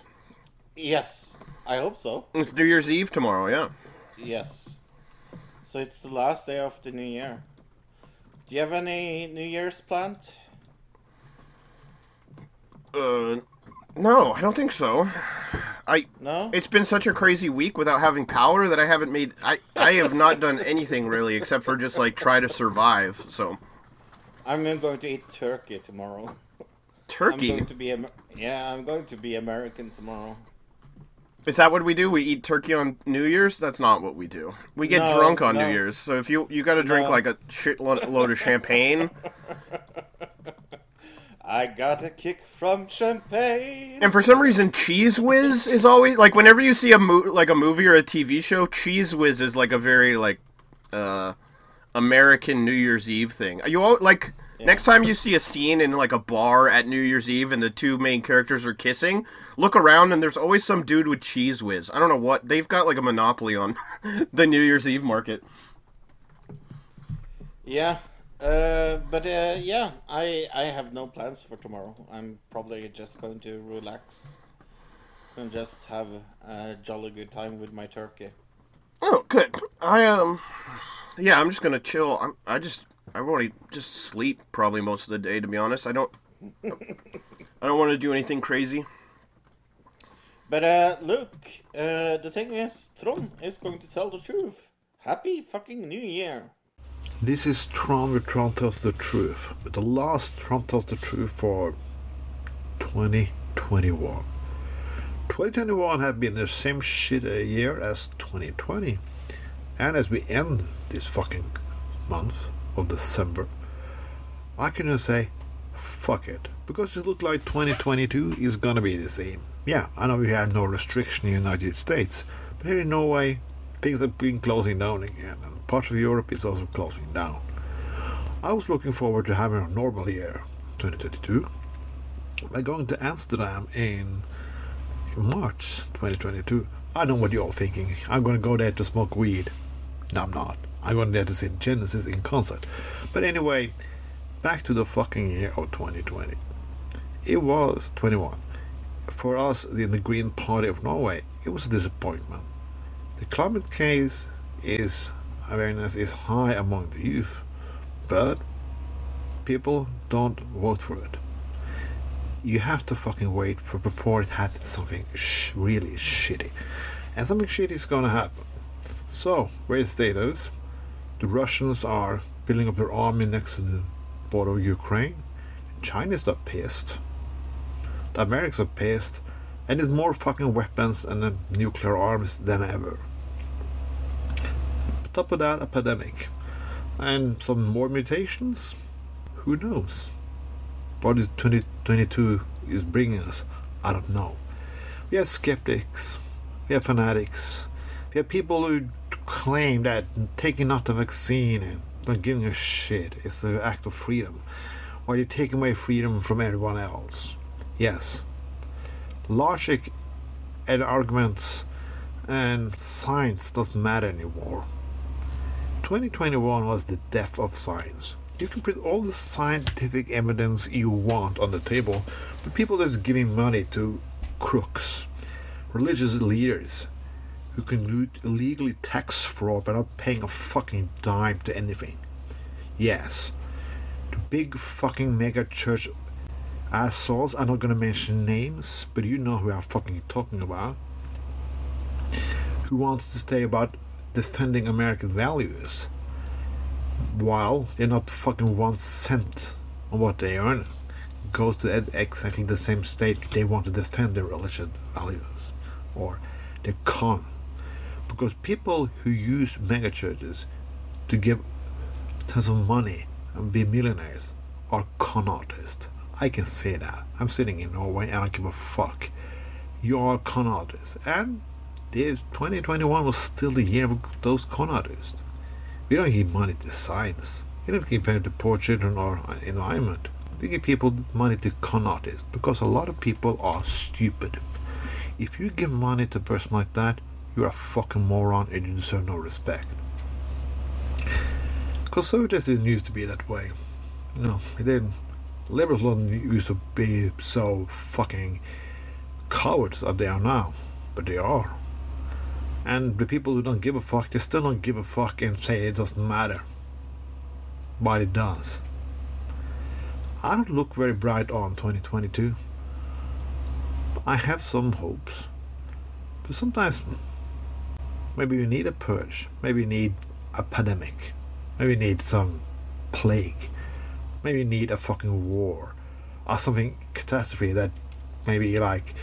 Yes, I hope so. It's New Year's Eve tomorrow. Yeah. Yes. So it's the last day of the new year. Do you have any New Year's planned? Uh, no, I don't think so. I No? It's been such a crazy week without having power that I haven't made. I I have not done anything really except for just like try to survive. So I'm going to eat turkey tomorrow. I'm turkey going to be yeah, I'm going to be American tomorrow. is that what we do? We eat turkey on New Year's? That's not what we do. We get No, drunk on no. New Year's. So if you you got to drink No. like a shitload load of champagne, I got a kick from champagne. and for some reason Cheese Whiz is always like whenever you see a mo- like a movie or a TV show, Cheese Whiz is like a very like uh American New Year's Eve thing. You all like next time you see a scene in like a bar at New Year's Eve and the two main characters are kissing, look around and there's always some dude with cheese whiz. I don't know what they've got like a monopoly on the New Year's Eve market. Yeah, uh, but uh, yeah, I I have no plans for tomorrow. I'm probably just going to relax and just have a jolly good time with my turkey. Oh, good. I um, yeah, I'm just gonna chill. I'm, I just I to just sleep probably most of the day. To be honest, I don't. I don't want to do anything crazy. But uh, look, uh, the thing is, Tron is going to tell the truth. Happy fucking New Year! This is Tron with Tron Tells the Truth. The last Tron Tells the Truth for 2021. 2021 have been the same shit a year as 2020. And as we end this fucking month of December, I can just say, fuck it. Because it looks like 2022 is gonna be the same. Yeah, I know we have no restriction in the United States, but here in Norway, things have been closing down again, and parts of Europe is also closing down. I was looking forward to having a normal year, 2022, by going to Amsterdam in, in March 2022. I know what you're all thinking. I'm going to go there to smoke weed. No, I'm not. I'm going there to see Genesis in concert. But anyway, back to the fucking year of 2020. It was 21. For us in the Green Party of Norway, it was a disappointment. The climate case is awareness is high among the youth, but people don't vote for it. You have to fucking wait for before it had something sh- really shitty, and something shitty is gonna happen. So, where's the status? The Russians are building up their army next to the border of Ukraine. China is not pissed. The Americans are pissed. And it's more fucking weapons and nuclear arms than ever. Top of that, a pandemic. And some more mutations? Who knows? What is 2022 is bringing us? I don't know. We have skeptics. We have fanatics. We have people who claim that taking not the vaccine and not giving a shit is an act of freedom. While you're taking away freedom from everyone else. Yes. Logic and arguments and science doesn't matter anymore. 2021 was the death of science. You can put all the scientific evidence you want on the table, but people just giving money to crooks, religious leaders, who can do illegally tax fraud by not paying a fucking dime to anything. Yes, the big fucking mega church assholes, I'm not gonna mention names, but you know who I'm fucking talking about, who wants to stay about defending American values while they're not fucking one cent on what they earn goes to exactly the same state they want to defend their religious values or they're con because people who use megachurches to give tons of money and be millionaires are con artists. I can say that. I'm sitting in Norway and I give a fuck. You are con artists And this 2021 was still the year of those con artists. We don't give money to science. We don't give money to poor children or environment. We give people money to con artists because a lot of people are stupid. If you give money to a person like that, you're a fucking moron and you deserve no respect. Conservatives didn't used to be that way. No, they didn't. Liberals don't used to be so fucking cowards as they are now, but they are. And the people who don't give a fuck, they still don't give a fuck and say it doesn't matter. But it does. I don't look very bright on 2022. I have some hopes. But sometimes maybe we need a purge. Maybe we need a pandemic. Maybe we need some plague. Maybe we need a fucking war. Or something catastrophe that maybe like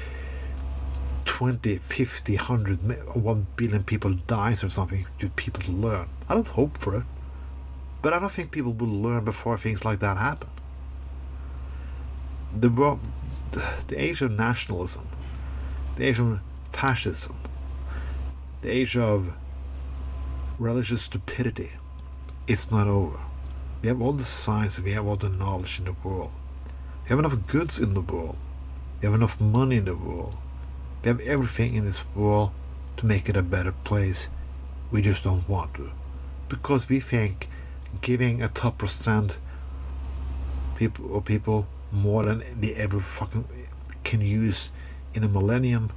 20, 50, 100, 1 billion people dies or something. Just people learn. I don't hope for it. But I don't think people will learn before things like that happen. The, the age of nationalism, the age of fascism, the age of religious stupidity, it's not over. We have all the science, we have all the knowledge in the world. We have enough goods in the world. We have enough money in the world. We have everything in this world to make it a better place. We just don't want to. Because we think giving a top percent people or people more than they ever fucking can use in a millennium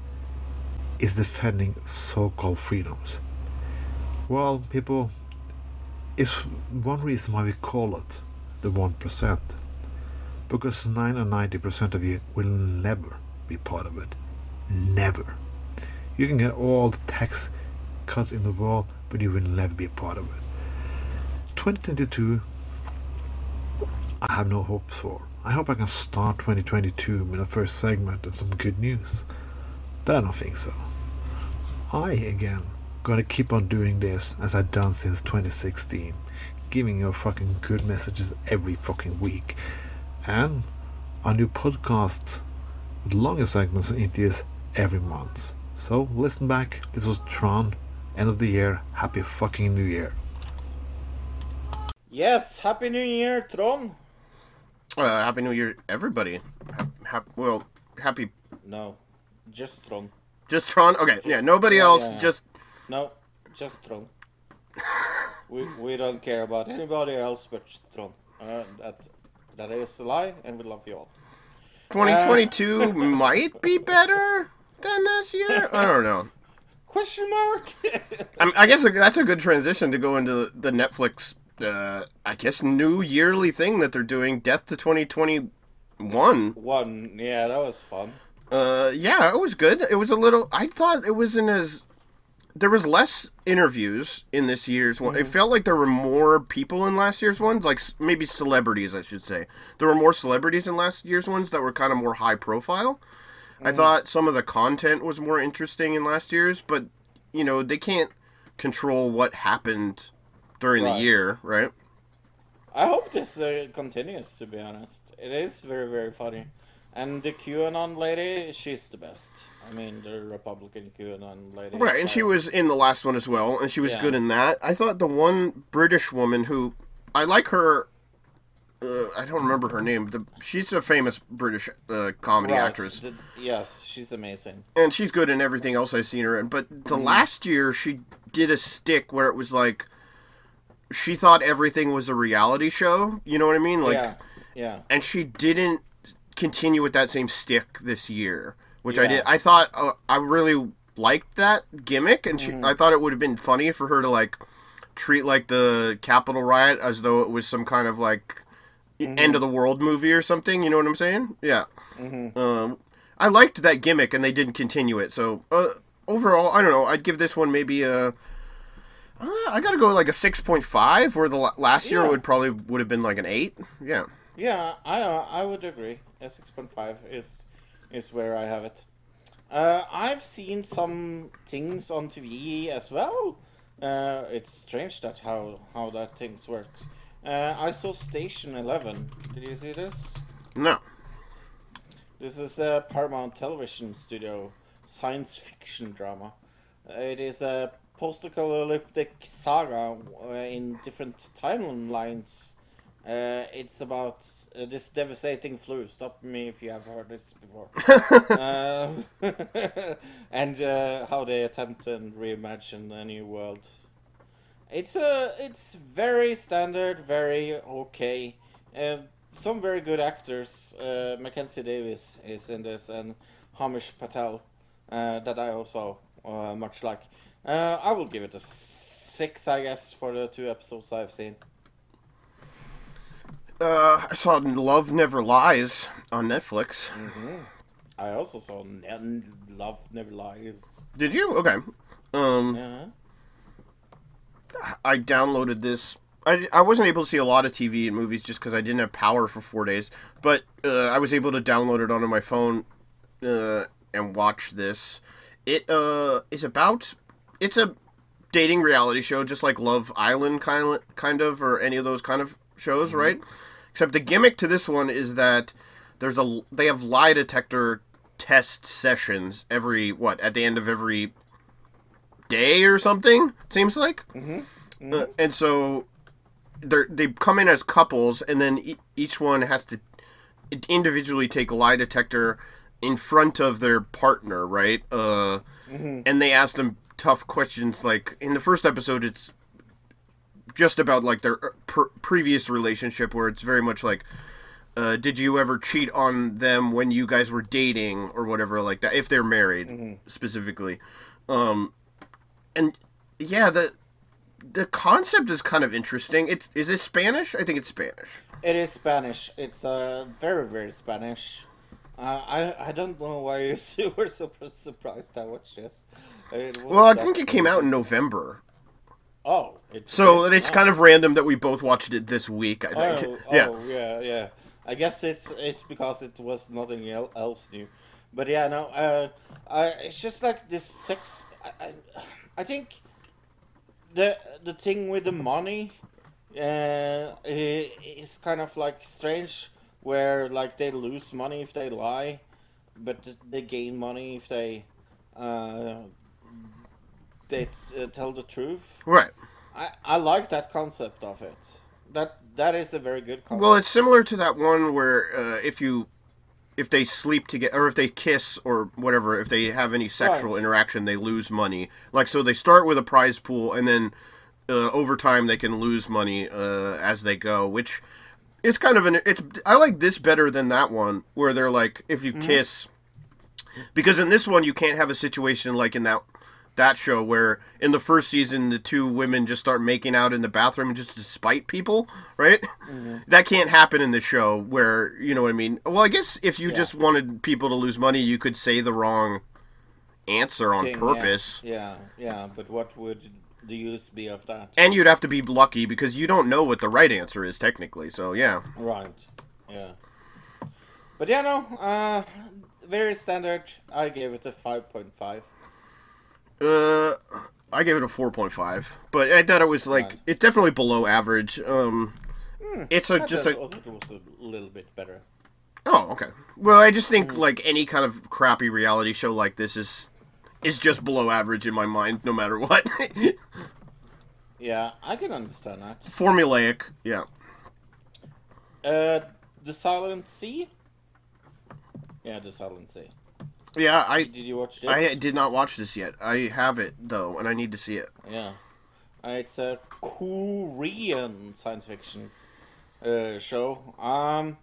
is defending so-called freedoms. Well, people, it's one reason why we call it the one percent, because nine or ninety percent of you will never be part of it. Never. You can get all the tax cuts in the world, but you will never be a part of it. 2022, I have no hopes for. I hope I can start 2022 with the first segment and some good news. But I don't think so. I, again, gonna keep on doing this as I've done since 2016, giving you fucking good messages every fucking week. And a new podcast with longer segments and interviews every month. So listen back. This was Tron. End of the year. Happy fucking New Year. Yes, Happy New Year, Tron. Uh, happy New Year, everybody. Ha- hap- well, happy. No, just Tron. Just Tron. Okay, yeah. Nobody Yeah, else. yeah, yeah. Just No, just Tron. we we don't care about anybody else but Tron. Uh, that that is a lie, and we love you all. 2022 might be better than this year. I don't know. Question mark? I, mean, I guess that's a good transition to go into the Netflix. Uh, I guess new yearly thing that they're doing, Death to 2021. One. Yeah, that was fun. Uh, yeah, it was good. It was a little. I thought it wasn't as there was less interviews in this year's one. Mm-hmm. It felt like there were more people in last year's ones, like maybe celebrities, I should say. There were more celebrities in last year's ones that were kind of more high profile. I Mm-hmm. thought some of the content was more interesting in last year's, but you know they can't control what happened during the year, right? I hope this uh, continues. To be honest, it is very very funny, and the QAnon lady, she's the best. I mean, the Republican QAnon lady. Right, and she Uh, was in the last one as well, and she was Yeah. good in that. I thought the one British woman who I like her. Uh, I don't remember her name. The, she's a famous British uh, comedy right, actress, the- yes, she's amazing. and she's good in everything else I've seen her in. But the Mm-hmm. last year, she did a stick where it was like she thought everything was a reality show. You know what I mean? Like, yeah, yeah. and she didn't continue with that same stick this year, which I did. I thought uh, I really liked that gimmick, and Mm-hmm. I thought it would have been funny for her to like treat like the Capitol riot as though it was some kind of like Mm-hmm. end of the world movie or something. You know what I'm saying? Yeah. Um, I liked that gimmick, and they didn't continue it. So uh, overall, I don't know. I'd give this one maybe a. Uh, I gotta go like a six point five, where the last year Yeah. would probably would have been like an eight. Yeah. Yeah, I uh, I would agree. A six point five is is where I have it. Uh, I've seen some things on TV as well. Uh, it's strange that how how that things work. Uh, I saw Station Eleven. Did you see this? No. This is a Paramount Television Studio science fiction drama. It is a post-apocalyptic saga uh, in different timelines. Uh, it's about uh, this devastating flu. Stop me if you have heard this before. Um, and uh, how they attempt and reimagine a new world. It's a it's very standard, very okay. Uh, some very good actors. Uh, Mackenzie Davis is in this, and Himesh Patel, uh, that I also uh, much like. Uh, I will give it a six, I guess, for the two episodes I've seen. Uh, I saw Love Never Lies on Netflix. Mhm. I also saw ne- Love Never Lies. Did you? Okay. Um, Yeah. I downloaded this. I, I wasn't able to see a lot of TV and movies just because I didn't have power for four days. But uh, I was able to download it onto my phone uh, and watch this. It uh, is about. It's a dating reality show, just like Love Island, kind of, kind of, or any of those kind of shows, right? Except the gimmick to this one is that there's a they have lie detector test sessions every what at the end of every day or something. It seems like, Uh, and so they they come in as couples, and then e- each one has to individually take a lie detector in front of their partner, right? Uh, And they ask them tough questions. Like in the first episode, it's just about like their uh, pr- previous relationship, where it's very much like. Uh, did you ever cheat on them when you guys were dating or whatever like that if they're married specifically um and yeah the the concept is kind of interesting it's is it spanish i think it's spanish It is Spanish. It's uh, very, very Spanish. Uh, I I don't know why you were so surprised I watched this. Well i think it came out in november Oh, it, so it- it's oh. kind of random that we both watched it this week i think Oh, yeah oh, yeah, yeah. I guess it's it's because it was nothing else new, but yeah, no. Uh, I it's just like this sex. I, I, I think the the thing with the money, uh, is kind of like strange, where like they lose money if they lie, but they gain money if they, uh, they uh, tell the truth. right I, I like that concept of it. That that is a very good concept. well it's similar to that one where uh, if you if they sleep together or if they kiss or whatever if they have any sexual Right. interaction they lose money like so they start with a prize pool and then uh, over time they can lose money uh, as they go which is kind of an it's i like this better than that one where they're like if you kiss because in this one you can't have a situation like in that that show where in the first season the two women just start making out in the bathroom just to spite people right that can't happen in the show where you know what i mean well i guess if you just wanted people to lose money you could say the wrong answer on thing, yeah. purpose. Yeah, yeah, but what would the use be of that? And you'd have to be lucky because you don't know what the right answer is technically. So yeah. Right. Yeah. But yeah, no. Uh, very standard. I gave it a five point five. Uh, I gave it a four point five, but I thought it was like Right. it's definitely below average. Um, it's a I just a it was a little bit better. oh okay. Well, I just think like any kind of crappy reality show like this is is just below average in my mind, no matter what. Yeah, I can understand that. Formulaic, yeah. Uh, the Silent Sea. Yeah, the Silent Sea. Yeah, I Did you watch this? I did not watch this yet. I have it though, and I need to see it. Yeah. Uh, it's a Korean science fiction uh, show. Um,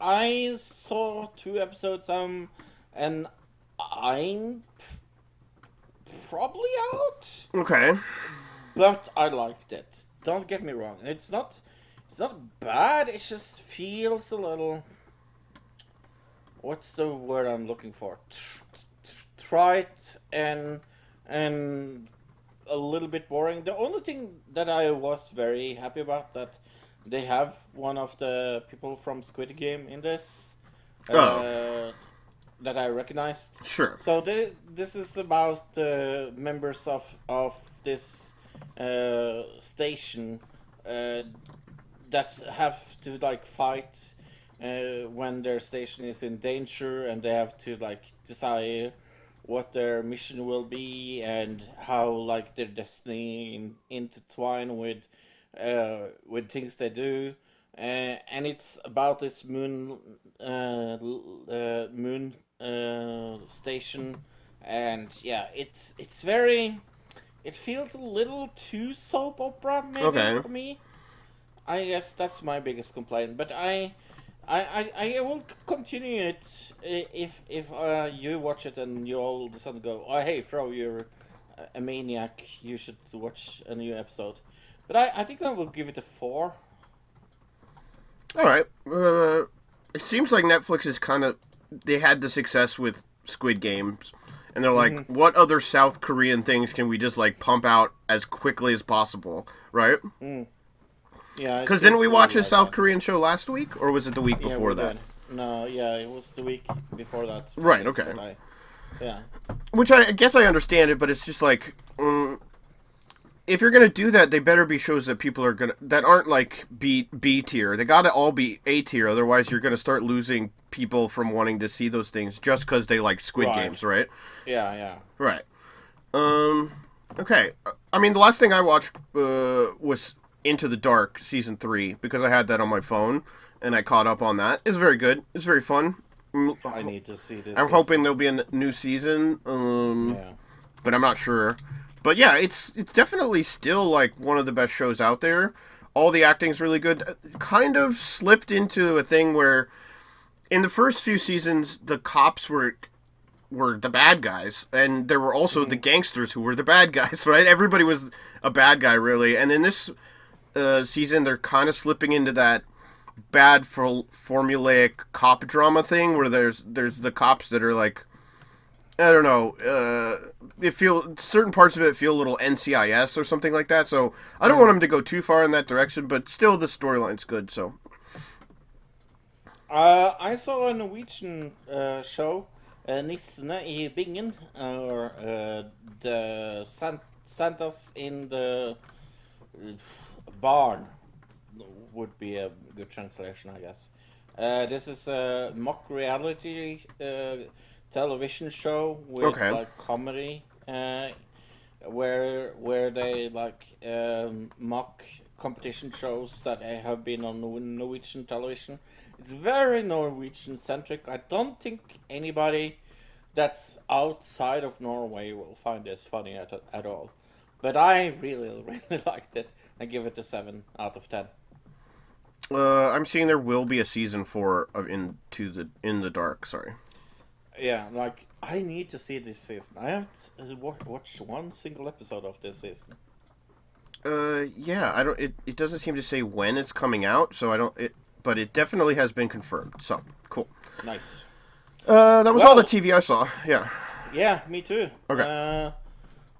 I saw two episodes, um, and I'm probably out, Okay. but I liked it. Don't get me wrong. It's not, it's not bad. It just feels a little. What's the word I'm looking for? Tr- tr- Trite and and a little bit boring. The only thing that I was very happy about that they have one of the people from Squid Game in this uh, Oh. that I recognized. Sure. So thi- this is about the members of of this uh, station uh, that have to like fight uh, when their station is in danger, and they have to like decide what their mission will be and how like their destiny in, intertwine with uh, with things they do. Uh, and it's about this moon uh, uh, moon uh, station, and yeah, it's it's very. It feels a little too soap opera, maybe Okay. for me. I guess that's my biggest complaint, but I, I, I, I will continue it if if uh, you watch it and you all of a sudden go, oh hey, Fro, you're a- maniac. You should watch a new episode. But I, I think I will give it a four. All right. Uh, it seems like Netflix is kind of they had the success with Squid Games, and they're like, Mm-hmm. what other South Korean things can we just like pump out as quickly as possible, right? Yeah, Because didn't we watch a South Korean show last week, or was it the week Yeah, before we that? did. No, yeah, it was the week before that. Right, okay. I- yeah. Which I, I guess I understand it, but it's just like, mm, if you're gonna do that, they better be shows that people are gonna that aren't like B B tier. They gotta all be A tier, otherwise you're gonna start losing people from wanting to see those things just because they like Squid Right. Games, right? Yeah, yeah. Right. Um. Okay. I mean, the last thing I watched uh, was Into the Dark season three because I had that on my phone and I caught up on that. It's very good. It's very fun. Mm, I need to see this. I'm season. hoping there'll be a new season. Um, Yeah. but I'm not sure. But yeah, it's it's definitely still like one of the best shows out there. All the acting's really good. Uh, Kind of slipped into a thing where in the first few seasons the cops were were the bad guys and there were also the gangsters who were the bad guys, right? Everybody was a bad guy really. And in this uh, season they're kind of slipping into that bad for formulaic cop drama thing where there's there's the cops that are like I don't know. Uh, it feel certain parts of it feel a little NCIS or something like that. So I don't want them to go too far in that direction, but still the storyline's good. So Uh, I saw a Norwegian uh, show, uh, Nissene i Bingen, or uh, the San- Santas in the uh, barn would be a good translation, I guess. Uh, this is a mock reality uh, television show with Okay. like comedy, uh, where where they like um, mock competition shows that have been on Norwegian television. It's very Norwegian centric. I don't think anybody that's outside of Norway will find this funny at, at all. But I really, really liked it. I give it a 7 out of 10. uh, I'm seeing there will be a season four of Into the In the Dark. Sorry. Yeah, like, I need to see this season. I haven't uh, watched one single episode of this season. Uh, yeah. I don't. It, it doesn't seem to say when it's coming out, so I don't. It, but it definitely has been confirmed. So cool. Nice. Uh, that was all the TV I saw. Yeah. Yeah, me too. Okay. Uh,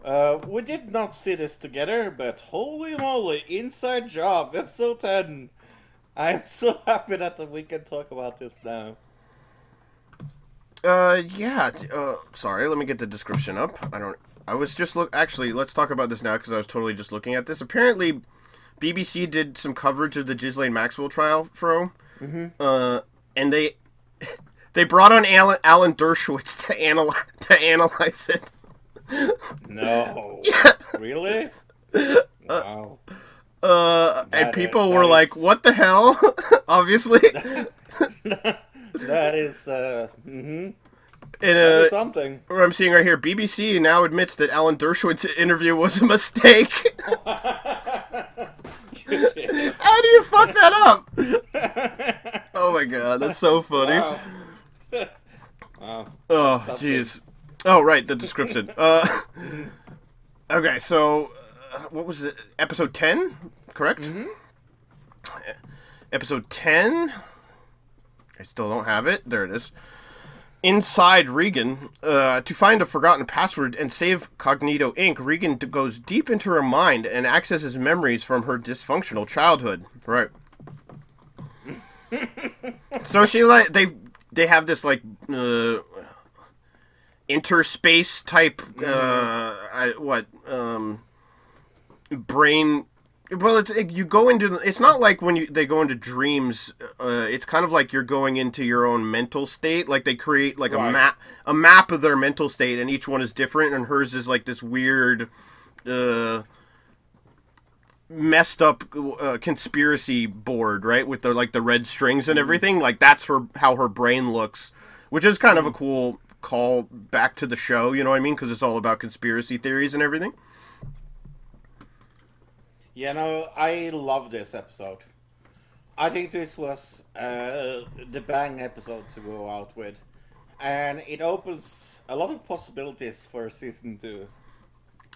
uh, we did not see this together, but holy moly, Inside Job, episode 10. I'm so happy that we can talk about this now. Uh, yeah. Uh, sorry. Let me get the description up. I don't. I was just look. Actually, let's talk about this now because I was totally just looking at this. Apparently, BBC did some coverage of the Ghislaine Maxwell trial, Fro. Mm-hmm. Uh, and they they brought on Alan Alan Dershowitz to analyze to analyze it. No. Really? Wow. Uh, and people is- were like, is- "What the hell?" Obviously, That is, uh, mm-hmm. and uh, something. what I'm seeing right here, BBC now admits that Alan Dershowitz's interview was a mistake. How do you fuck that up? oh my god, that's so funny. Wow. wow. Oh, jeez. Oh, right, the description. Uh, okay, so uh, what was it? Episode ten, correct? Mm-hmm. Episode ten. I still don't have it. There it is. Inside Reagan, uh, to find a forgotten password and save Cognito Inc., Reagan goes deep into her mind and accesses memories from her dysfunctional childhood. Right. so she like they they have this like uh, interspace type uh I, what um brain well it's it, you go into it's not like when you they go into dreams uh it's kind of like you're going into your own mental state like they create like a map a map of their mental state and each one is different and hers is like this weird uh messed up uh, conspiracy board right with the like the red strings and everything like that's her how her brain looks which is kind of a cool call back to the show you know what i mean because it's all about conspiracy theories and everything You know, I love this episode. I think this was uh, the bang episode to go out with. And it opens a lot of possibilities for season two.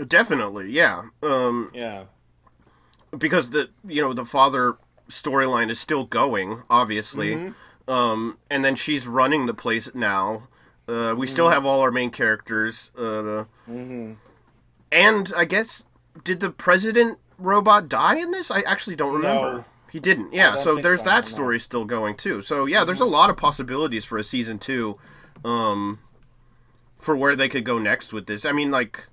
definitely yeah um Yeah. because the you know the father storyline is still going obviously um and then she's running the place now uh we still have all our main characters uh and i guess did the president robot die in this? I actually don't remember. No. he didn't. Yeah so there's so, that no. story still going too. So yeah there's a lot of possibilities for a season two um for where they could go next with this. I mean like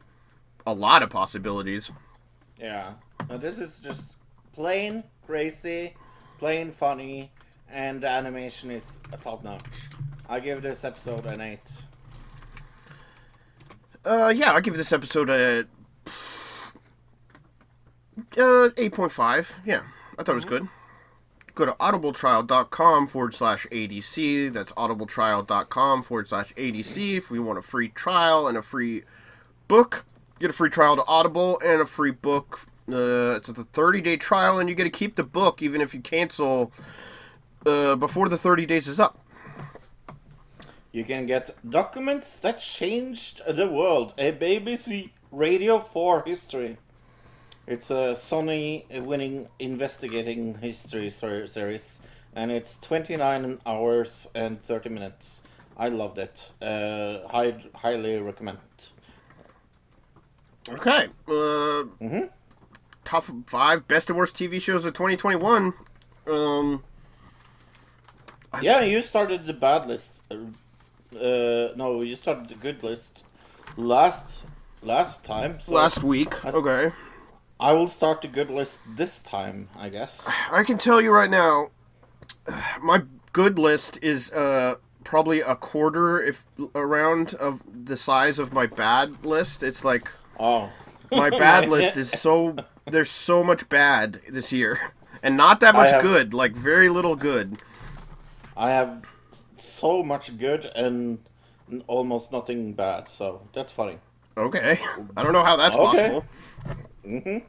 a lot of possibilities. Yeah. Now this is just plain crazy, plain funny, and the animation is top notch. I give this episode an 8. Uh, yeah, I'll give this episode a uh eight point five. Yeah, I thought it was good. Go to audibletrial.com forward slash ADC. That's audibletrial.com forward slash ADC if we want a free trial and a free book. Get a free trial to Audible and a free book. Uh, it's a 30 day trial, and you get to keep the book even if you cancel uh, before the 30 days is up. You can get documents that changed the world, a BBC Radio 4 history. It's a Sony winning investigating history series, and it's 29 hours and 30 minutes. I loved it. Uh, high, highly recommend. Okay. Uh, Top five best and worst TV shows of 2021. Um, Yeah, you started the bad list. Uh, no, you started the good list last last time. So last week. Okay. I will start the good list this time, I guess. I can tell you right now, my good list is uh probably a quarter, if around, of the size of my bad list. It's like Oh, my bad list is so there's so much bad this year, and not that much have- good. Like very little good. I have so much good and almost nothing bad, so that's funny. Okay. I don't know how that's Okay. possible.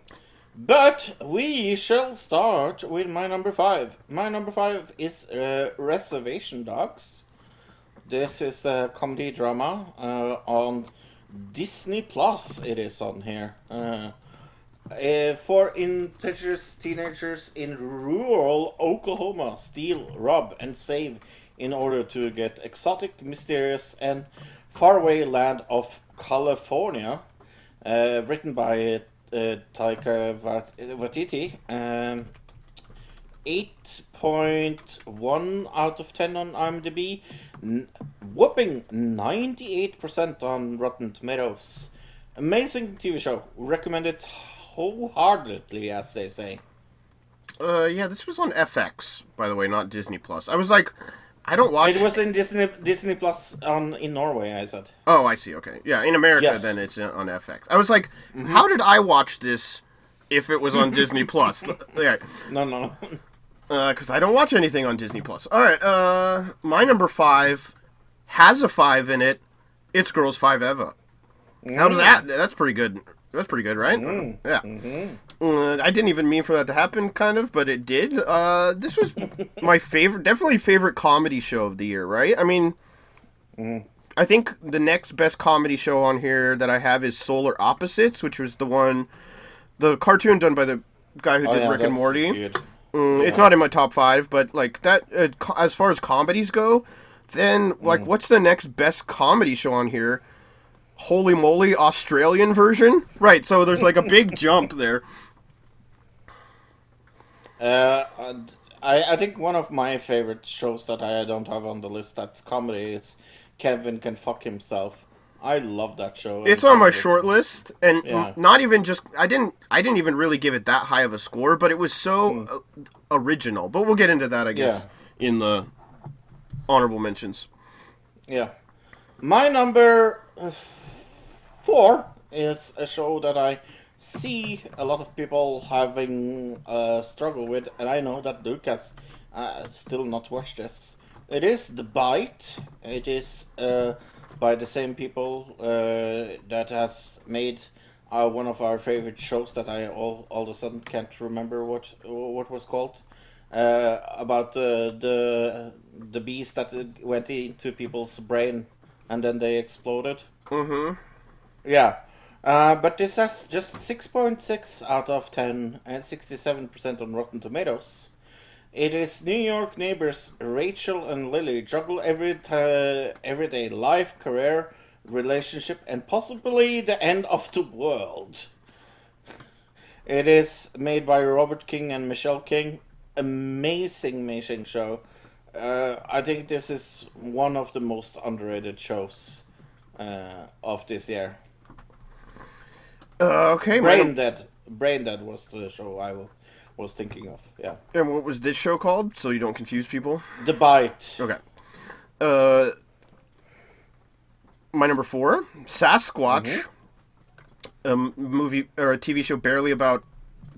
But we shall start with my number five. My number five is uh, Reservation Dogs. This is a comedy drama uh, on Disney Plus. It is on here. Uh, uh, for integers teenagers in rural Oklahoma steal, rob, and save in order to get exotic, mysterious, and Faraway Land of California, uh, written by uh, Taika Waititi. Um, 8.1 out of 10 on IMDb, n- whooping 98% on Rotten Tomatoes. Amazing TV show. Recommend it wholeheartedly, as they say. Uh, yeah, this was on FX, by the way, not Disney Plus. I was like, I don't watch. It was in Disney Disney Plus on in Norway. I said. Oh, I see. Okay, yeah, in America, Yes. then it's uh, on FX. I was like, mm-hmm. how did I watch this if it was on Disney Plus? Yeah, No, no. because uh, I don't watch anything on Disney Plus. All right, uh, my number five has a five in it. It's Girls Five Eva. How does mm. that? That's pretty good. That's pretty good, right? Mm. Yeah. Mm-hmm. Uh, I didn't even mean for that to happen, kind of, but it did. Uh, this was my favorite, definitely favorite comedy show of the year, right? I mean, I think the next best comedy show on here that I have is Solar Opposites, which was the one, the cartoon done by the guy who Oh, did yeah, Rick and Morty. Mm, It's not in my top five, but like that, uh, co- as far as comedies go, then like, what's the next best comedy show on here? Holey moley, Australian version? Right, so there's like a big jump there. Uh, I, I think one of my favorite shows that I don't have on the list that's comedy is Kevin Can Fuck Himself. I love that show. It's on my short list, and Yeah. not even just I didn't I didn't even really give it that high of a score, but it was so uh, original. But we'll get into that, I guess, in the honorable mentions. Yeah. My number uh, four is a show that I see a lot of people having a struggle with, and I know that Luke has uh, still not watched this. It is The Bite. It is uh, by the same people uh, that has made uh, one of our favorite shows that I all, all of a sudden can't remember what what was called uh, about uh, the the bees that went into people's brain and then they exploded. Mm-hmm. Yeah. Uh, but this has just 6.6 out of 10 and 67% on Rotten Tomatoes. It is New York neighbors Rachel and Lily juggle every t- everyday life, career, relationship, and possibly the end of the world. It is made by Robert King and Michelle King. Amazing, amazing show. Uh, I think this is one of the most underrated shows uh, of this year. Uh, okay, Brain Dead. Brain Dead was the show I was thinking of. Yeah. and what was this show called? So you don't confuse people. The Bite. Okay. Uh, my number four, Sasquatch, A movie or a TV show barely about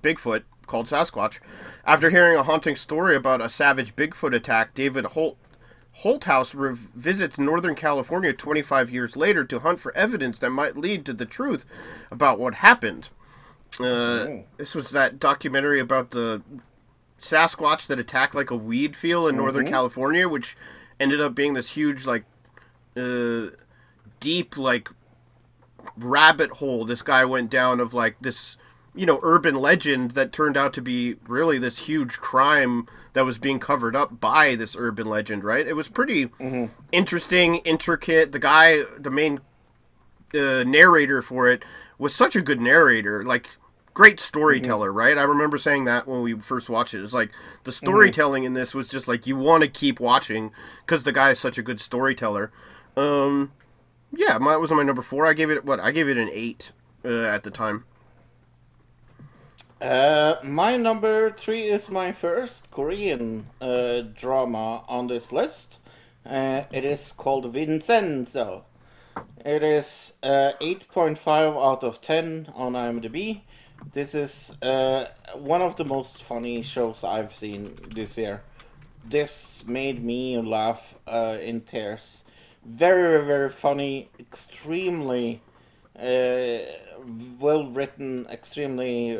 Bigfoot called Sasquatch. After hearing a haunting story about a savage Bigfoot attack, David Holt Holthouse revisits Northern California 25 years later to hunt for evidence that might lead to the truth about what happened. Uh, this was that documentary about the Sasquatch that attacked like a weed field in Northern California, which ended up being this huge, like, uh, deep, like, rabbit hole this guy went down of, like, this, you know, urban legend that turned out to be really this huge crime that was being covered up by this urban legend, right? It was pretty interesting, intricate. The guy, the main uh, narrator for it was such a good narrator like great storyteller right? I remember saying that when we first watched it. It's like the storytelling in this was just like you want to keep watching because the guy is such a good storyteller. Um yeah my, was my number four. I gave it what i gave it an eight uh, at the time Uh, my number three is my first Korean uh, drama on this list. Uh, it is called Vincenzo. It is uh, 8.5 out of 10 on IMDb. This is uh, one of the most funny shows I've seen this year. This made me laugh in tears. Very, very funny, extremely well written, extremely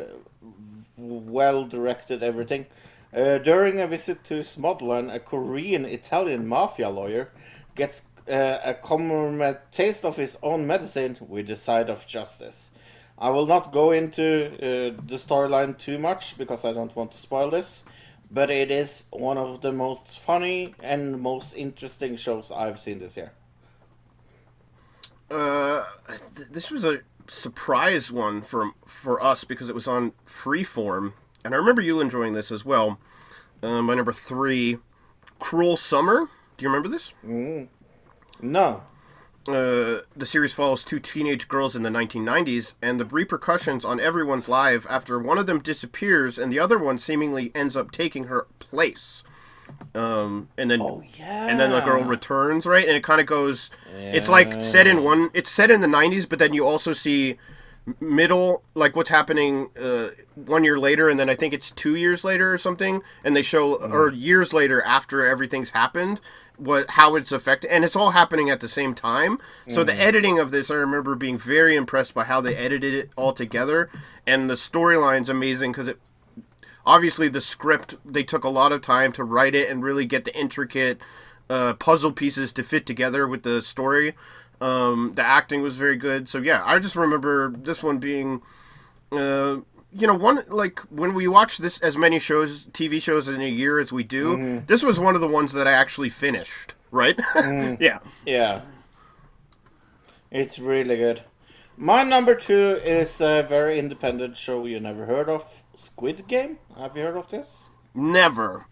well directed, everything. Uh, during a visit to Smodland, a Korean Italian mafia lawyer gets uh, a common taste of his own medicine with the side of justice. I will not go into uh, the storyline too much because I don't want to spoil this, but it is one of the most funny and most interesting shows I've seen this year. Uh, th- this was a surprise one for for us because it was on Freeform, and I remember you enjoying this as well. Uh, my number three, Cruel Summer. Do you remember this? No. Uh, the series follows two teenage girls in the 1990s and the repercussions on everyone's life after one of them disappears and the other one seemingly ends up taking her place. Um, and then Oh yeah. and then the girl returns, right? And it kind of goes. It's like set in one. It's set in the '90s, but then you also see middle, like what's happening uh, one year later, and then I think it's two years later or something, and they show or years later after everything's happened, what how it's affected, and it's all happening at the same time. So the editing of this, I remember being very impressed by how they edited it all together, and the storyline's amazing because it obviously the script they took a lot of time to write it and really get the intricate uh, puzzle pieces to fit together with the story. Um, the acting was very good. So yeah i just remember this one being uh, you know one like when we watch this as many shows tv shows in a year as we do this was one of the ones that i actually finished right? Yeah. Yeah. It's really good. My number two is a very independent show you never heard of Squid Game. Have you heard of this? never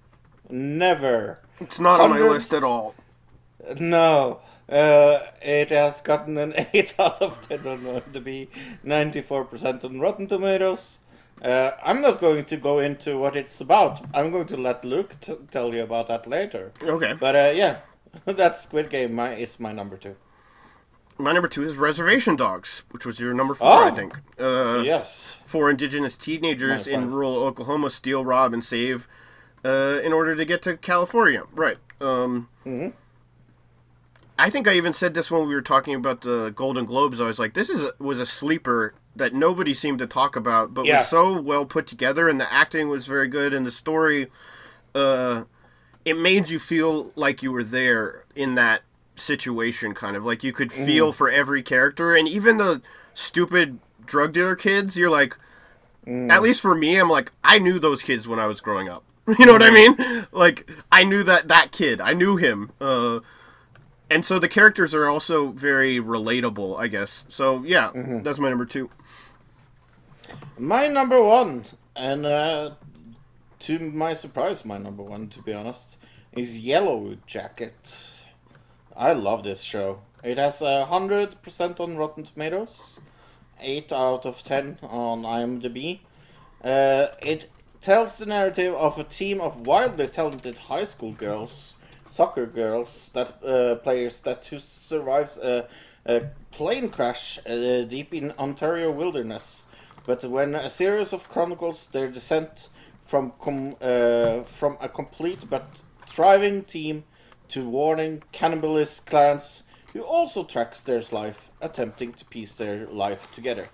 Never. it's not on my list at all No. Uh, it has gotten an 8 out of 10 on IMDb, 94% on Rotten Tomatoes. Uh, I'm not going to go into what it's about. I'm going to let Luke t- tell you about that later. okay But uh, yeah, that Squid Game my, is my number two. My number two is reservation dogs which was your number four i Oh. think uh, Yes. four indigenous teenagers Nice in rural Oklahoma steal, rob, and save uh, in order to get to California. Right. Um, I think I even said this when we were talking about the Golden Globes. I was like, this is a, was a sleeper that nobody seemed to talk about, but Yeah. was so well put together, and the acting was very good, and the story, uh, it made you feel like you were there in that situation, kind of like you could feel for every character, and even the stupid drug dealer kids. You're like, at least for me, I'm like, I knew those kids when I was growing up. You know what I mean? Like, I knew that that kid. I knew him. Uh, and so the characters are also very relatable, I guess. So yeah, that's my number two. My number one, and uh, to my surprise, my number one, to be honest, is Yellow Jacket. I love this show. It has a hundred percent on Rotten Tomatoes, eight out of ten on IMDb. Uh, it tells the narrative of a team of wildly talented high school girls, soccer girls, that uh, players that who survives a, a plane crash uh, deep in Ontario wilderness. But when a series of chronicles their descent from com- uh, from a complete but thriving team to warning cannibalist clans who also tracks their life, attempting to piece their life together.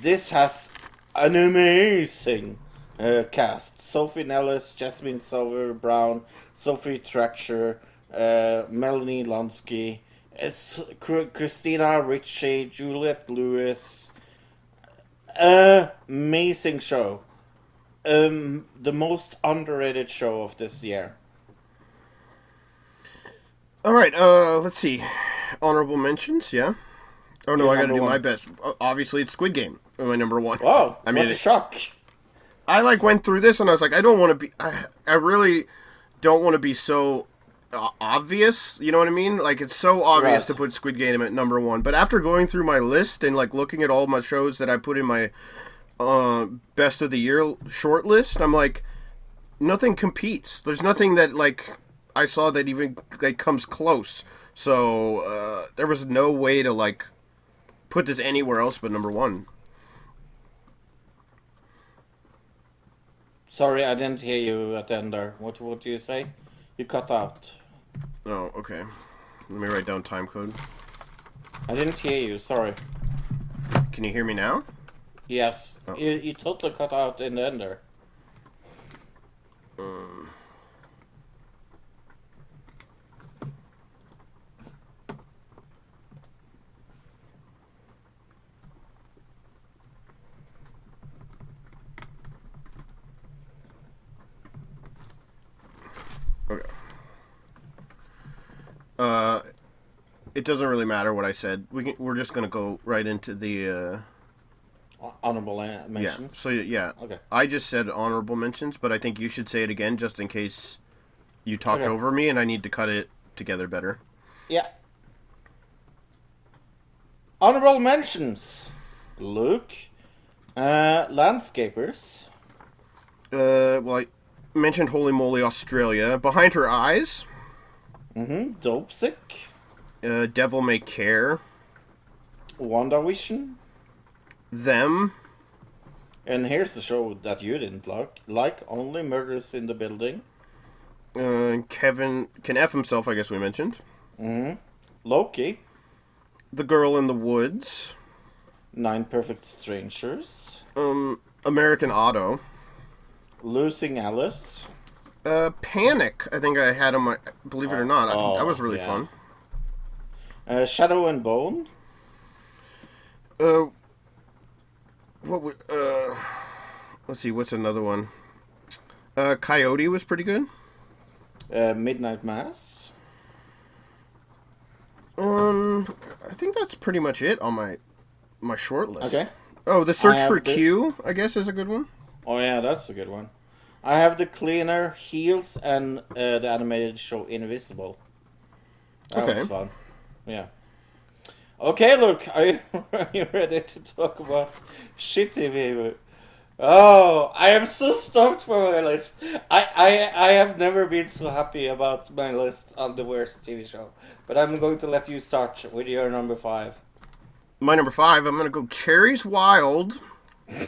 This has an amazing uh, cast: Sophie Nélisse, Jasmin Savoy Brown, Sophie Thatcher, uh, Melanie Lynskey, it's Christina Ricci, Juliette Lewis. Amazing show. Um, the most underrated show of this year. All right. Uh, let's see. Honorable mentions. Yeah. Oh no, I got to do my best. Obviously, it's Squid Game. My number one. Wow, I mean, what a shock! I like went through this and I was like, I don't want to be. I, I really don't want to be so uh, obvious. You know what I mean? Like it's so obvious Right. to put Squid Game at number one. But after going through my list and like looking at all my shows that I put in my uh, best of the year short list, I'm like, nothing competes. There's nothing that like I saw that even like comes close. So uh, there was no way to like put this anywhere else but number one. Sorry, I didn't hear you at the end there. What what do you say? You cut out. Oh, okay. Let me write down time code. I didn't hear you. Sorry. Can you hear me now? Yes, Oh. you, you totally cut out in the end there. Okay. Uh, it doesn't really matter what I said. We can, we're just gonna go right into the uh, Honorable mentions. yeah. So yeah, Okay. I just said honorable mentions, but I think you should say it again just in case you talked Okay. over me and I need to cut it together better. Yeah. Honorable mentions. Luke. Uh, landscapers. Uh, well, I mentioned Holey Moley Australia. Behind her eyes, Mm-hmm. Dopesick. uh, Devil May Care, WandaVision. them, And here's the show that you didn't like. Like only murders in the building. uh, Kevin can f himself. I guess we mentioned Loki. the girl in the woods, Nine Perfect Strangers. um, American Auto, Losing Alice. Uh, Panic. I think I had on my. Believe it or not, I- Oh, that was really yeah. fun. Uh, Shadow and Bone. Uh, what would uh? Let's see. What's another one? Uh, Coyote was pretty good. Uh, Midnight Mass. Um, I think that's pretty much it on my my short list. Okay. Oh, the search for the- Q, I guess, is a good one. Oh yeah, that's a good one. I have the cleaner heels and uh, the animated show Invincible. That Okay. was fun. Yeah. Okay, look, are you, are you ready to talk about shitty TV? Oh, I am so stoked for my list. I, I I have never been so happy about my list on the worst TV show. But I'm going to let you start with your number five. My number five, I'm gonna go Cherries Wild,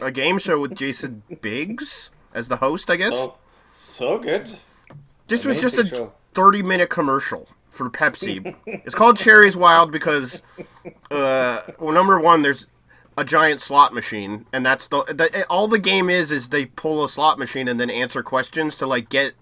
a game show with Jason Biggs as the host, I guess. So, so good. this was just a show. 30 minute commercial for Pepsi. it's called Cherries Wild because, uh, well, number one, there's a giant slot machine, and that's the, the all the game is is they pull a slot machine and then answer questions to like get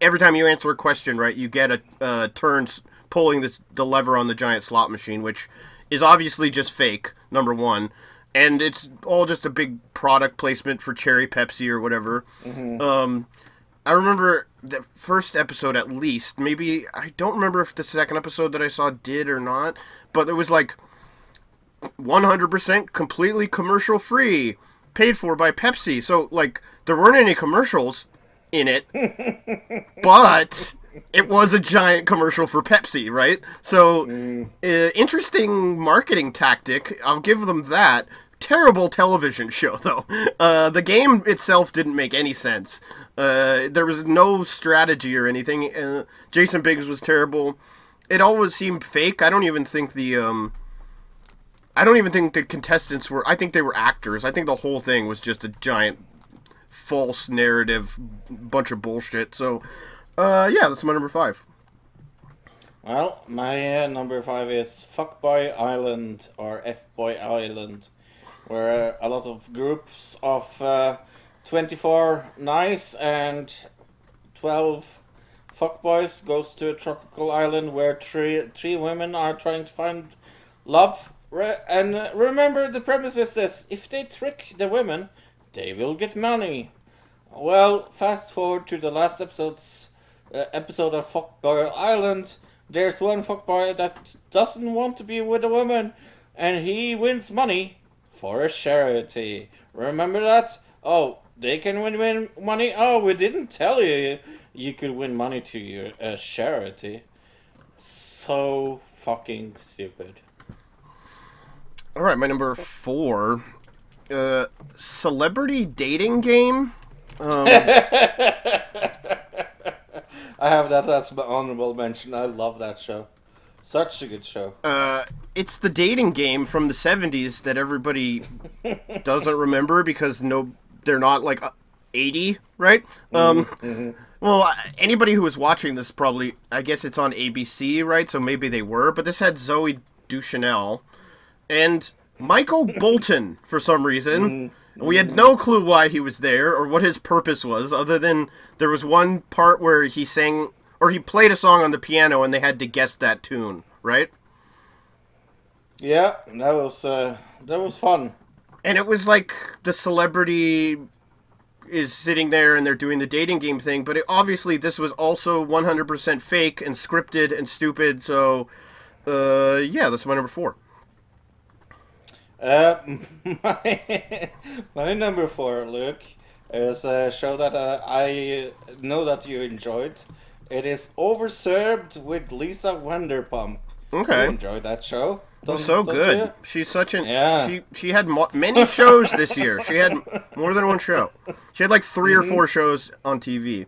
every time you answer a question right, you get a uh, turn pulling this the lever on the giant slot machine, which is obviously just fake. Number one. And it's all just a big product placement for Cherry Pepsi or whatever. Um, I remember the first episode at least. Maybe I don't remember if the second episode that I saw did or not, but it was like 100% completely commercial free, paid for by Pepsi. So like there weren't any commercials in it, but it was a giant commercial for Pepsi, right? So uh, interesting marketing tactic. I'll give them that. Terrible television show though. Uh, the game itself didn't make any sense. Uh, there was no strategy or anything. Uh, Jason Biggs was terrible. It always seemed fake. I don't even think the um, I don't even think the contestants were. I think they were actors. I think the whole thing was just a giant false narrative, bunch of bullshit. So, uh, yeah, that's my number five. Well, my uh, number five is Fuckboy Island or F Boy Island, where a lot of groups of uh, 24 nice and 12 fuckboys goes to a tropical island where three three women are trying to find love. Re- and uh, remember, the premise is this: if they trick the women, they will get money. Well, fast forward to the last episode's uh, episode of Fuckboy Island. There's one fuckboy that doesn't want to be with a woman, and he wins money for a charity. Remember that? Oh, they can win, win money. Oh, we didn't tell you you could win money to your uh, charity. So fucking stupid. All right, my number four, uh, celebrity dating game. I have that as my honorable mention. I love that show. Such a good show. Uh, it's the dating game from the '70s that everybody doesn't remember because no, they're not like uh, 80, right? Um, well, anybody who was watching this probably, I guess it's on ABC, right? So maybe they were, but this had Zooey Deschanel and Michael Bolton for some reason. We had no clue why he was there or what his purpose was, other than there was one part where he sang or he played a song on the piano and they had to guess that tune, right? Yeah, that was uh, that was fun. And it was like the celebrity is sitting there and they're doing the dating game thing, but it, obviously this was also 100% fake and scripted and stupid, so Uh, yeah, that's my number four. Uh, my, my number four, Luke, is a show that uh, I know that you enjoyed. It is Overserved with Lisa Vanderpump. Okay. You enjoyed that show? Don't- so good. you? She's such an Yeah. she. She had mo- many shows this year. She had more than one show. She had like 3 Mm-hmm. or four shows on TV.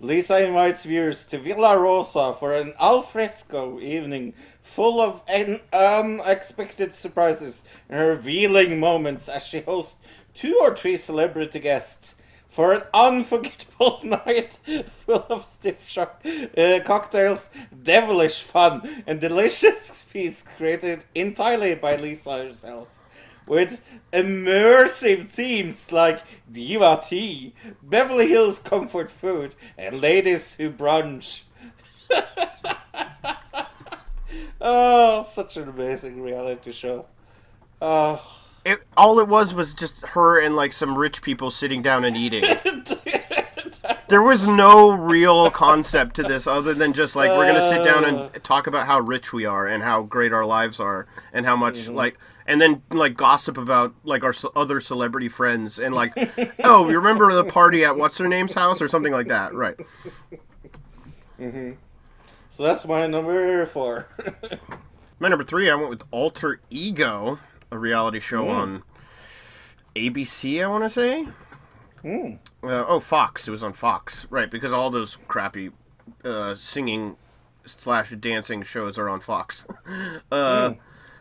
Lisa invites viewers to Villa Rosa for an alfresco evening full of un- unexpected surprises and revealing moments as she hosts two or three celebrity guests for an unforgettable night full of stiff shock uh, cocktails, devilish fun, and delicious feasts created entirely by Lisa herself with immersive themes like Diva Tea, Beverly Hills Comfort Food, and Ladies Who Brunch. oh, such an amazing reality show. Oh, It, all it was was just her and like some rich people sitting down and eating. there was no real concept to this other than just like we're gonna sit down and talk about how rich we are and how great our lives are and how much like and then like gossip about like our other celebrity friends and like oh you remember the party at what's her name's house or something like that right mm-hmm. so that's my number four. my number three i went with alter ego a reality show on abc i want to say Uh, oh, Fox. It was on Fox, right? Because all those crappy uh, singing slash dancing shows are on Fox. uh,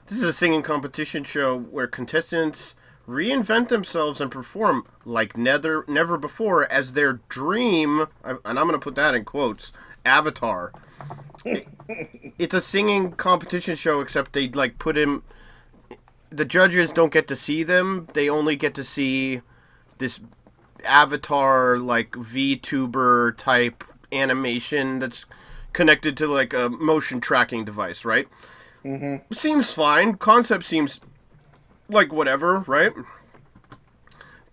This is a singing competition show where contestants reinvent themselves and perform like never never before as their dream. And I'm going to put that in quotes. Avatar. It- it's a singing competition show, except they like put him. The judges don't get to see them. They only get to see this avatar like VTuber type animation that's connected to like a motion tracking device, right? Mm-hmm. Seems fine. Concept seems like whatever, right?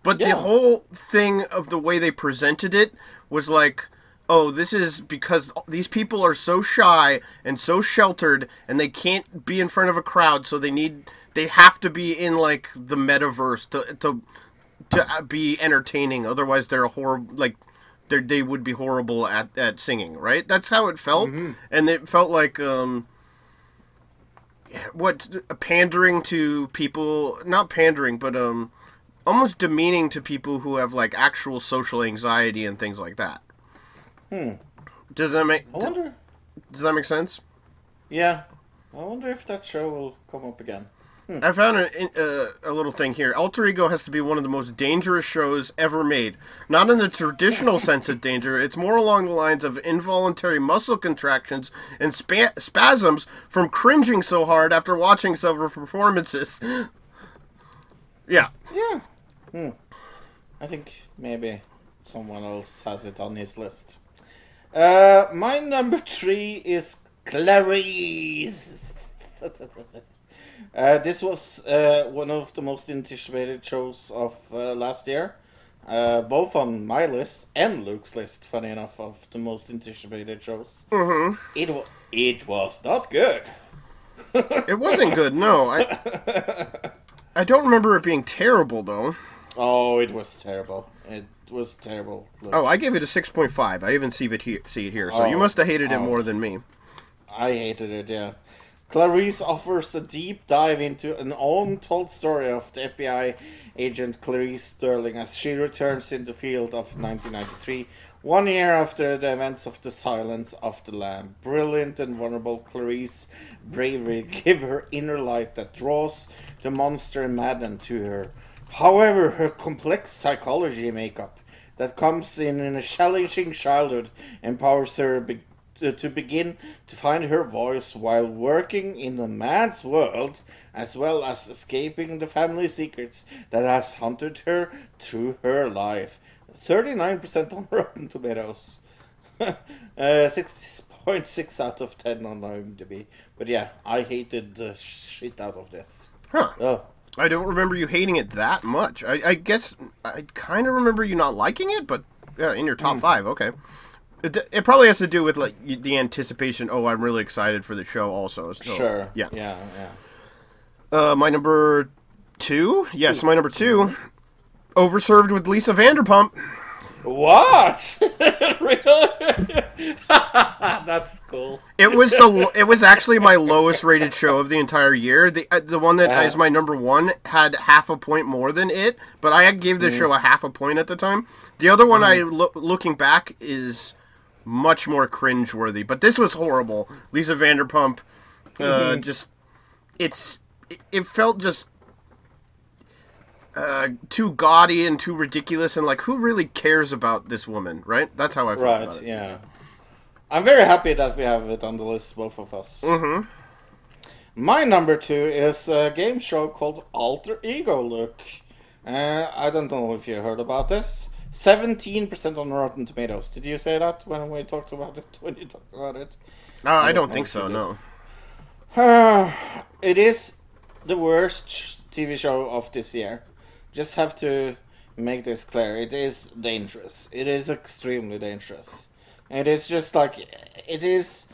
But the whole thing of the way they presented it was like, oh, this is because these people are so shy and so sheltered and they can't be in front of a crowd, so they need they have to be in like the metaverse to to to be entertaining. Otherwise, they're a horrible like they they would be horrible at at singing. Right? That's how it felt, and it felt like um what pandering to people not pandering but um almost demeaning to people who have like actual social anxiety and things like that hmm does that make I wonder. does that make sense Yeah, I wonder if that show will come up again. I found a, uh, a little thing here. Alter Ego has to be one of the most dangerous shows ever made. Not in the traditional sense of danger, it's more along the lines of involuntary muscle contractions and spa- spasms from cringing so hard after watching several performances. yeah. Yeah. Hmm. I think maybe someone else has it on his list. Uh, my number three is Clarice. uh, this was uh, one of the most anticipated shows of uh, last year. Uh, both on my list and Luke's list, funny enough, of the most anticipated shows. Mm-hmm. It, wa- it was not good. It wasn't good, no. I I don't remember it being terrible though. Oh, it was terrible. It was terrible. Luke. Oh, I gave it a 6.5. I even see it here, see it here. So you Oh. must have hated it Oh. more than me. I hated it, yeah. Clarice offers a deep dive into an untold story of the FBI agent Clarice Starling as she returns in the field of 1993, one year after the events of the Silence of the Lamb. Brilliant and vulnerable Clarice bravery give her inner light that draws the monster madden to her. However, her complex psychology makeup that comes in in a challenging childhood empowers her to begin to find her voice while working in a man's world as well as escaping the family secrets that has haunted her through her life 39% on rotten tomatoes uh, 6.6 out of 10 on imdb but yeah i hated the shit out of this Huh. oh I don't remember you hating it that much. I, I guess I kind of remember you not liking it, but yeah, in your top five, okay. It, it probably has to do with like the anticipation. Oh, I'm really excited for the show. Also, so, sure. Yeah. Yeah. Yeah. Uh, my number two. Yes, my number two. Overserved with Lisa Vanderpump. What? really? That's cool. It was the it was actually my lowest rated show of the entire year. The uh, the one that is Uh-huh. my number one had half a point more than it, but I gave Mm. the show a half a point at the time. The other one I lo- looking back is much more cringeworthy, but this was horrible. Lisa Vanderpump, uh, Mm-hmm. just it's it, felt just uh, too gaudy and too ridiculous, and like who really cares about this woman, right? That's how I felt about Right. Yeah. I'm very happy that we have it on the list, both of us. Mm-hmm. My number two is a game show called Alter Ego Luke. Uh, I don't know if you heard about this. 17% on Rotten Tomatoes. Did you say that when we talked about it? When you talked about it? Uh, I don't know think so. No. it is the worst TV show of this year. Just have to make this clear. It is dangerous. It is extremely dangerous. It is just like it is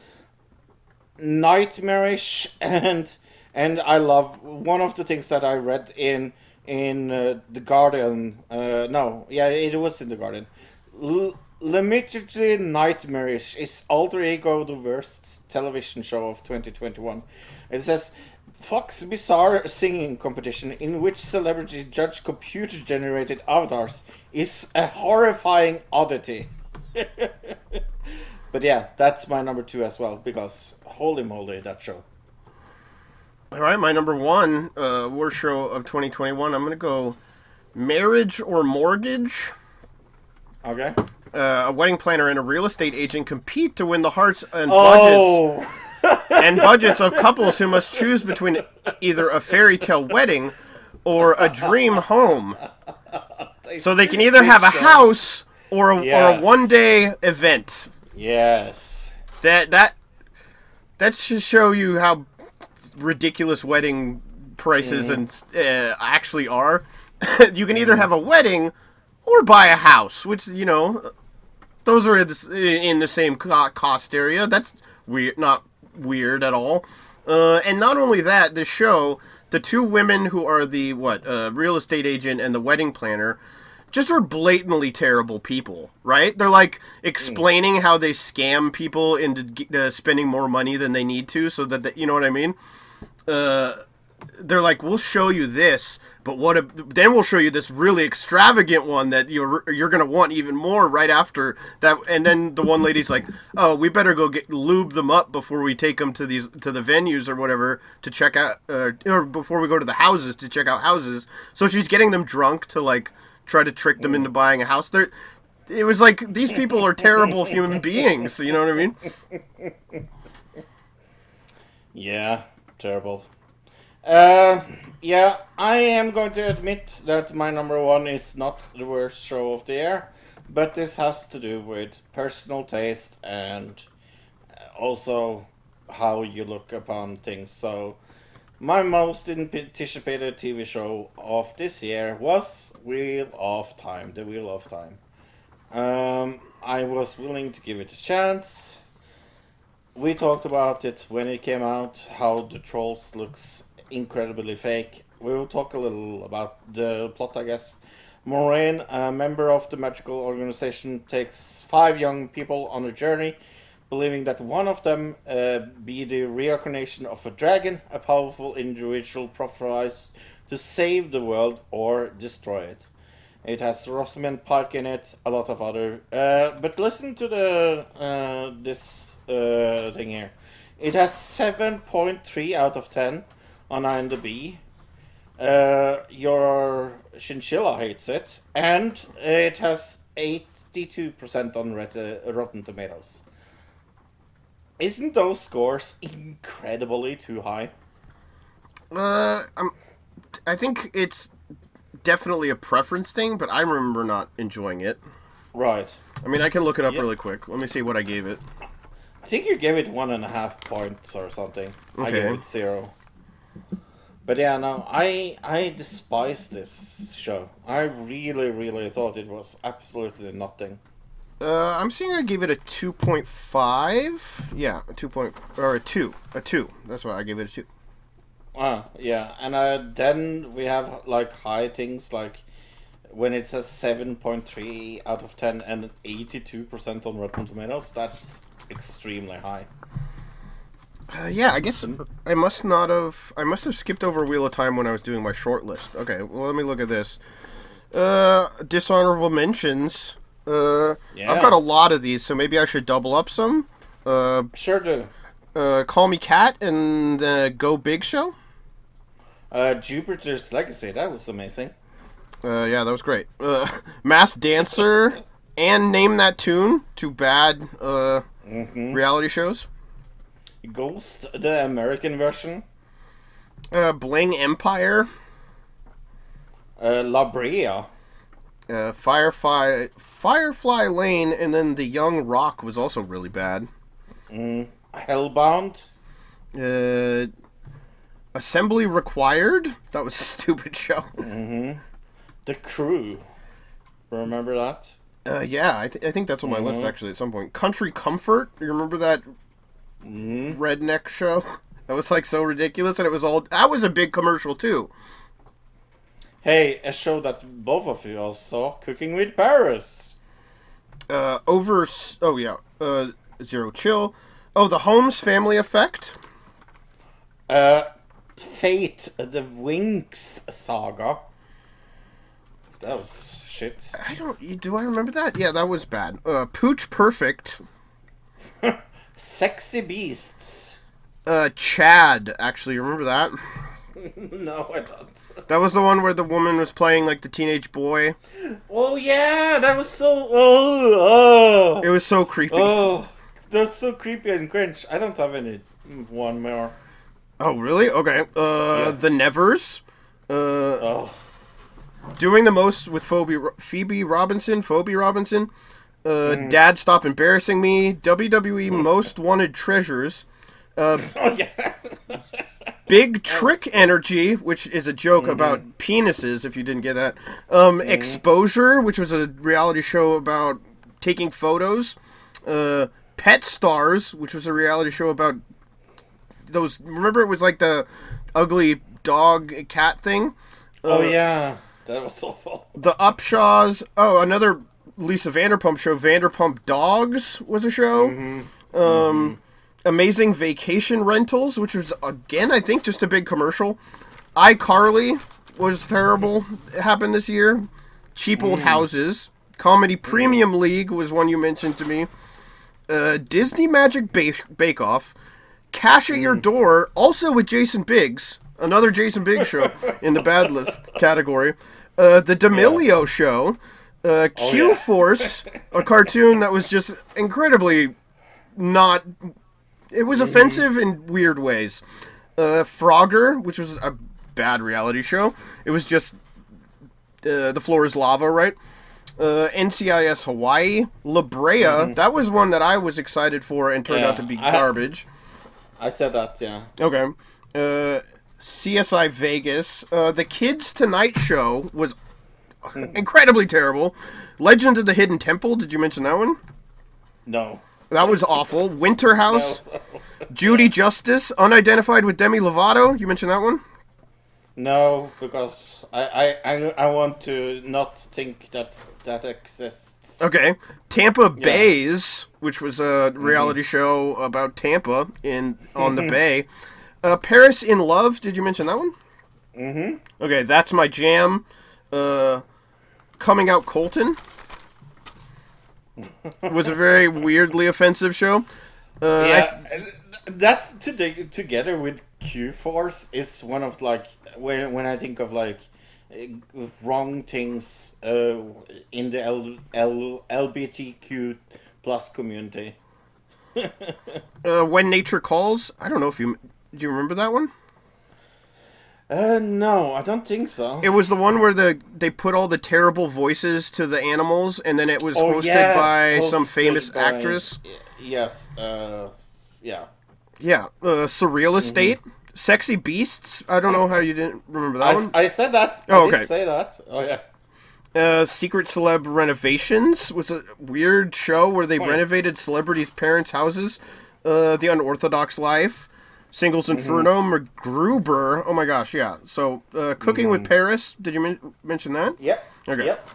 nightmarish and and I love one of the things that I read in in uh, the Guardian. Uh, no, yeah, it was in the Guardian. L- Legitimately nightmarish is Alter Ego the worst television show of 2021. It says Fox bizarre singing competition in which celebrities judge computer generated avatars is a horrifying oddity. but yeah, that's my number two as well because holy moly that show. All right, my number one uh, worst show of 2021. I'm gonna go marriage or mortgage. Okay. Uh, a wedding planner and a real estate agent compete to win the hearts and budgets Oh, and budgets of couples who must choose between either a fairy tale wedding or a dream home. So they can either have a house or a, or a one day event. yes. That that that should show you how ridiculous wedding prices and uh, actually are. you can either have a wedding or buy a house, which you know, those are in the, in the same cost area. That's weird, not weird at all. Uh, and not only that, the show, the two women who are the what uh, real estate agent and the wedding planner, just are blatantly terrible people, right? They're like explaining how they scam people into uh, spending more money than they need to, so that they, you know what I mean. Uh, they're like, we'll show you this, but what? If, then we'll show you this really extravagant one that you're you're gonna want even more right after that. And then the one lady's like, oh, we better go get lube them up before we take them to these to the venues or whatever to check out, uh, or before we go to the houses to check out houses. So she's getting them drunk to like try to trick them into buying a house. They're it was like these people are terrible human beings. You know what I mean? Yeah, terrible. Uh, yeah, I am going to admit that my number one is not the worst show of the year, but this has to do with personal taste and uh, also how you look upon things. So, my most anticipated TV show of this year was Wheel of Time, The Wheel of Time. Um, I was willing to give it a chance. We talked about it when it came out, how the trolls looks incredibly fake. We will talk a little about the plot, I guess. Moiraine, a member of the magical organization, takes five young people on a journey, believing that one of them uh, be the reincarnation of a dragon, a powerful individual prophesized to save the world or destroy it. It has Rosamund Pike in it, a lot of other. Uh, but listen to the uh, this uh, thing here. It has seven point three out of ten on IMDb. Uh, your chinchilla hates it, and it has eighty-two percent on Ret- uh, Rotten Tomatoes. Isn't those scores incredibly too high? Uh, I'm, I think it's definitely a preference thing, but I remember not enjoying it. Right. I mean, I can look it up Yep. really quick. Let me see what I gave it. I think you gave it one and a half points or something. I gave it zero. But yeah, no, I I despise this show. I really, really thought it was absolutely nothing. Uh, I'm seeing I gave it a 2.5. Yeah, a 2. Point, or a 2. A 2. That's why I gave it a 2. Ah, yeah, and uh, then we have like high things like when it says seven point three out of ten and eighty two percent on Rotten Tomatoes. That's extremely high. Uh, yeah, I guess I must not have. I must have skipped over Wheel of Time when I was doing my short list. Okay, well, let me look at this. Uh, dishonorable mentions. Uh, Yeah. I've got a lot of these, so maybe I should double up some. Uh, Sure do. uh, Call Me Kat and uh, Go Big Show. Uh, Jupiter's Legacy. That was amazing. Uh, yeah, that was great. Uh, Masked Dancer and Name That Tune. Too bad uh, reality shows. Ghost, the American version. Uh, Bling Empire. Uh, La Brea. Uh, Firefly, Firefly Lane, and then The Young Rock was also really bad. Hellbound. Uh, Assembly Required. That was a stupid show. The Crew. Remember that? Uh, yeah, I, th- I think that's on my list actually at some point. Country Comfort. You remember that redneck show? That was like so ridiculous, and it was all. That was a big commercial too. Hey, a show that both of you all saw, Cooking with Paris. Uh, over. Oh yeah. Uh, Zero Chill. Oh, the Holmes Family Effect. Uh, Fate, the Winx saga. That was shit. I don't. Do I remember that? Yeah, that was bad. Uh, Pooch Perfect. Sexy Beasts. Uh, Chad. Actually, remember that? no, I don't. That was the one where the woman was playing like the teenage boy. Oh yeah, that was so. Oh, It was so creepy. oh, oh, that's so creepy and cringe. I don't have any one more. Oh, really? Okay. Uh, Yeah. the Nevers. Uh, Oh, doing the most with Phoebe, Phoebe Robinson. Phoebe Robinson. Uh, Mm. Dad, stop embarrassing me. WWE Most Wanted Treasures. oh yeah. Big Trick Energy, which is a joke Mm-hmm. about penises. If you didn't get that. Um, Exposure, which was a reality show about taking photos. Uh, Pet Stars, which was a reality show about those. Remember, it was like the ugly dog cat thing. oh yeah, that was awful. The Upshaws. Oh, another Lisa Vanderpump show. Vanderpump Dogs was a show. Mm-hmm. Um, mm-hmm. Amazing Vacation Rentals, which was again, I think, just a big commercial. iCarly was terrible. It happened this year. Cheap Old mm. Houses. Comedy mm-hmm. Premium League was one you mentioned to me. Uh, Disney Magic Bake, Bake Off. Cash at Your mm. Door, also with Jason Biggs. Another Jason Biggs show in the bad list category. Uh, the D'Amelio Show. Uh, Q yeah. Force, a cartoon that was just incredibly not. It was offensive in weird ways. Uh, Frogger, which was a bad reality show. It was just uh, the floor is lava, right? Uh, NCIS Hawaii, La Brea. That was one that I was excited for and turned Yeah, out to be I- garbage. I said that, yeah. Okay. Uh, CSI Vegas. Uh, the Kids Tonight Show was incredibly terrible. Legend of the Hidden Temple. Did you mention that one? No. That was awful. Winter House. Judy Justice. Unidentified with Demi Lovato. You mentioned that one? no, because I, I, I, I want to not think that that exists. Okay. Tampa Baes, which was a reality show about Tampa in on the Bay. Uh, Paris in Love. Did you mention that one? Mm-hmm. Okay, that's my jam. Uh, coming out Colton was a very weirdly offensive show. Uh, Yeah, that to together with Q Force is one of like when when I think of like wrong things uh, in the L, L, LGBTQ plus community. uh, when nature calls. I don't know if you do. You remember that one? Uh, no, I don't think so. It was the one where the they put all the terrible voices to the animals, and then it was Oh, hosted yes, by some famous by- actress. Yes. Uh, yeah. Yeah, uh, Surreal Estate, Sexy Beasts. I don't know how you didn't remember that I, one. I said that. Oh, okay. say that. Oh yeah. Uh, Secret Celeb Renovations was a weird show where they renovated celebrities' parents' houses. Uh, the Unorthodox Life, Singles Inferno, MacGruber. Oh my gosh, yeah. So, uh, Cooking with Paris. Did you men- mention that? Yep. Okay. Yep.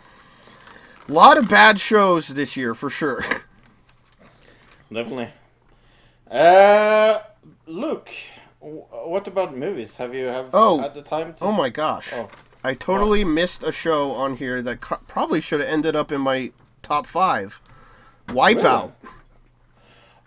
A lot of bad shows this year for sure. Definitely. Uh, Luke, what about movies? Have you have Oh. had the time? To... oh my gosh, Oh. I totally missed a show on here that co- probably should have ended up in my top five. Wipeout.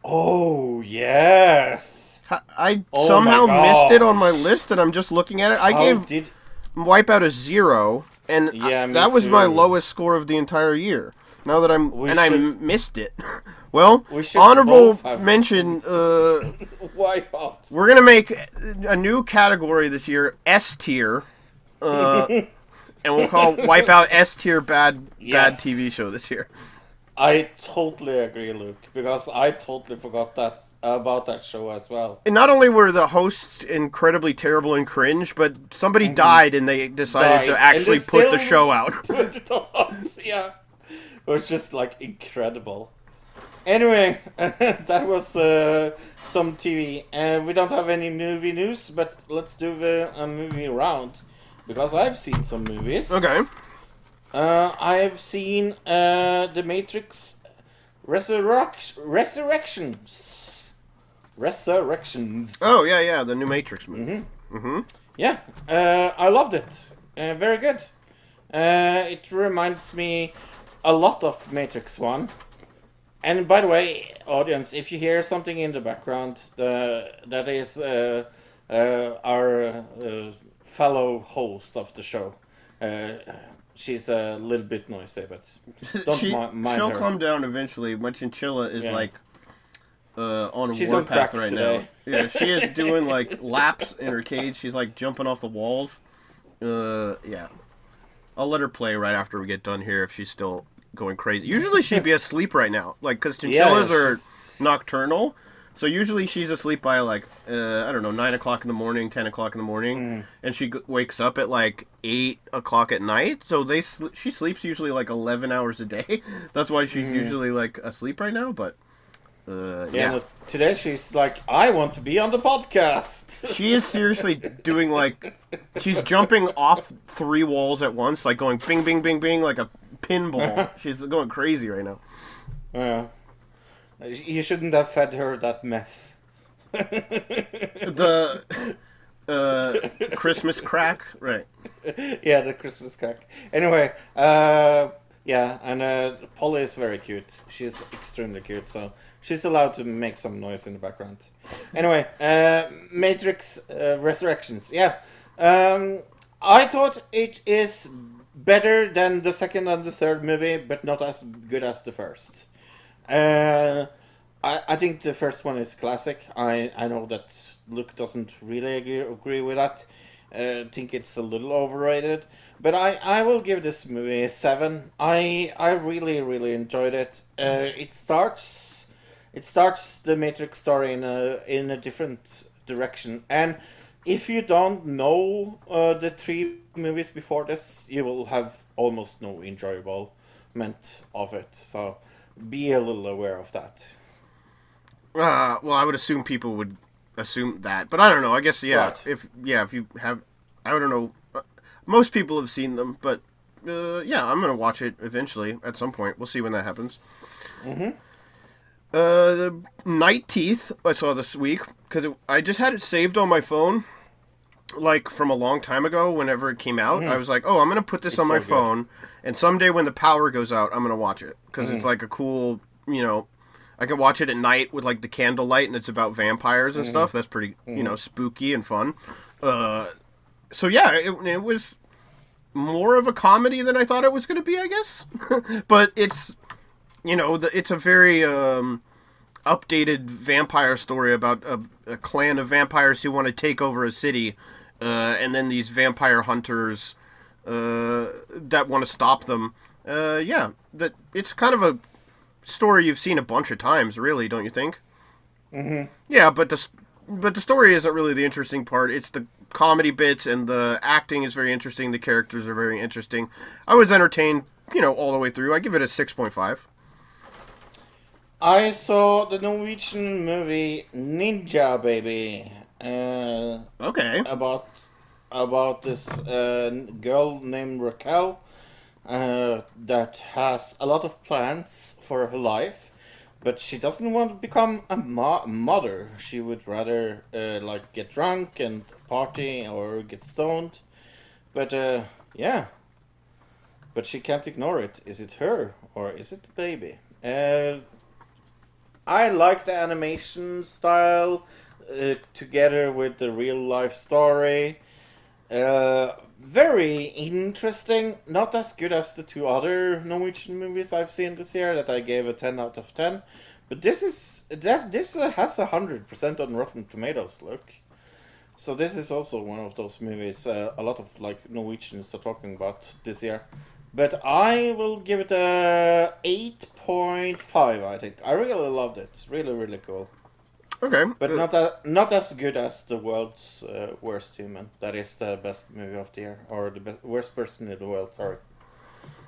Oh yes. I Oh somehow missed it on my list, and I'm just looking at it. I How gave did Wipeout a zero, and Yeah, me that was my lowest score of the entire year. Now that I'm We and I should- m- missed it. well, We honorable mention. Uh, wipe out? we're gonna make a new category this year, S tier, uh, and we'll call Wipeout S tier bad bad TV show this year. I totally agree, Luke, because I totally forgot that about that show as well. And not only were the hosts incredibly terrible and cringe, but somebody died and they decided Mm-hmm. Died, to actually put the show out. Put it on, yeah. It was just like incredible. Anyway, that was uh, some TV. And we don't have any movie news, but let's do the a movie round because I've seen some movies. okay. Uh, I've seen uh, The Matrix Resurrect Resurrections. Resurrections. Oh yeah, yeah, the new Matrix movie. Mm-hmm. Yeah, uh, I loved it. Uh, very good. Uh, it reminds me a lot of Matrix 1. And by the way, audience, if you hear something in the background, the, that is uh, uh, our uh, fellow host of the show. She's a little bit noisy, but don't she, mi- mind she'll her. calm down eventually. My chinchilla is Yeah. like uh, on a She's warpath right today. now. Yeah, she is doing like laps in her cage. She's like jumping off the walls. Uh, yeah. I'll let her play right after we get done here if she's still going crazy. Usually she'd be asleep right now, like because Yeah, chinchillas are nocturnal. So usually she's asleep by like uh, I don't know nine o'clock in the morning, ten o'clock in the morning, Mm. and she g- wakes up at like eight o'clock at night. So they sl- she sleeps usually like eleven hours a day. That's why she's usually like asleep right now. But uh, Mm. Yeah, yeah, no, today she's like, I want to be on the podcast. she is seriously doing like she's jumping off three walls at once, like going bing, bing, bing, bing, like a pinball. she's going crazy right now. Yeah. You shouldn't have fed her that meth. The uh, Christmas crack, right? yeah, the Christmas crack. Anyway, uh, yeah, and uh, Polly is very cute. She's extremely cute, so she's allowed to make some noise in the background. Anyway, uh, Matrix uh, Resurrections. Yeah, um, I thought it is better than the second and the third movie, but not as good as the first. Uh, I, I think the first one is classic. I, I know that Luke doesn't really agree, agree with that. Uh, think it's a little overrated, but I, I will give this movie a seven. I I really really enjoyed it. Uh, it starts it starts the Matrix story in a in a different direction, and if you don't know uh, the three movies before this, you will have almost no enjoyable enjoyment of it. So be a little aware of that. Uh, well, I would assume people would assume that, but I don't know. I guess yeah. Right. If yeah, if you have, I don't know. Uh, Most people have seen them, but uh, yeah, I'm gonna watch it eventually at some point. We'll see when that happens. Mm-hmm. Uh, the Night Teeth I saw this week because I just had it saved on my phone, like from a long time ago. Whenever it came out, I was like, "Oh, I'm gonna put this on my so phone, and someday when the power goes out, I'm gonna watch it because it's like a cool, you know." I can watch it at night with like the candlelight, and it's about vampires and stuff. That's pretty, you know, spooky and fun. Uh, so yeah, it, it was more of a comedy than I thought it was to be, I guess. but it's, you know, the, it's a very um, updated vampire story about a, a clan of vampires who want to take over a city, uh, and then these vampire hunters uh, that want to stop them. Uh, yeah, that it's kind of a story you've seen a bunch of times, really, don't you think? Mm-hmm. Yeah, but the but the story isn't really the interesting part. It's the comedy bits and the acting is very interesting. The characters are very interesting. I was entertained, you know, all the way through. I give it a six point five. I saw the Norwegian movie Ninja Baby. Uh, Okay. about about this uh, girl named Raquel uh, that has a lot of plans for her life, but she doesn't want to become a mo- mother. She would rather uh, like get drunk and party or get stoned. But uh, yeah, but she can't ignore it. Is it her or is it the baby? Uh, I like the animation style uh, together with the real life story. Uh, very interesting. Not as good as the two other Norwegian movies I've seen this year that I gave a ten out of ten. But this is this uh, has a hundred percent on Rotten Tomatoes. Look, so this is also one of those movies uh, a lot of like Norwegians are talking about this year. But I will give it a eight point five. I think I really loved it. Really, really cool. Okay. But Uh, not a, not as good as the world's uh, worst human. That is the best movie of the year, or the best, worst person in the world. Sorry,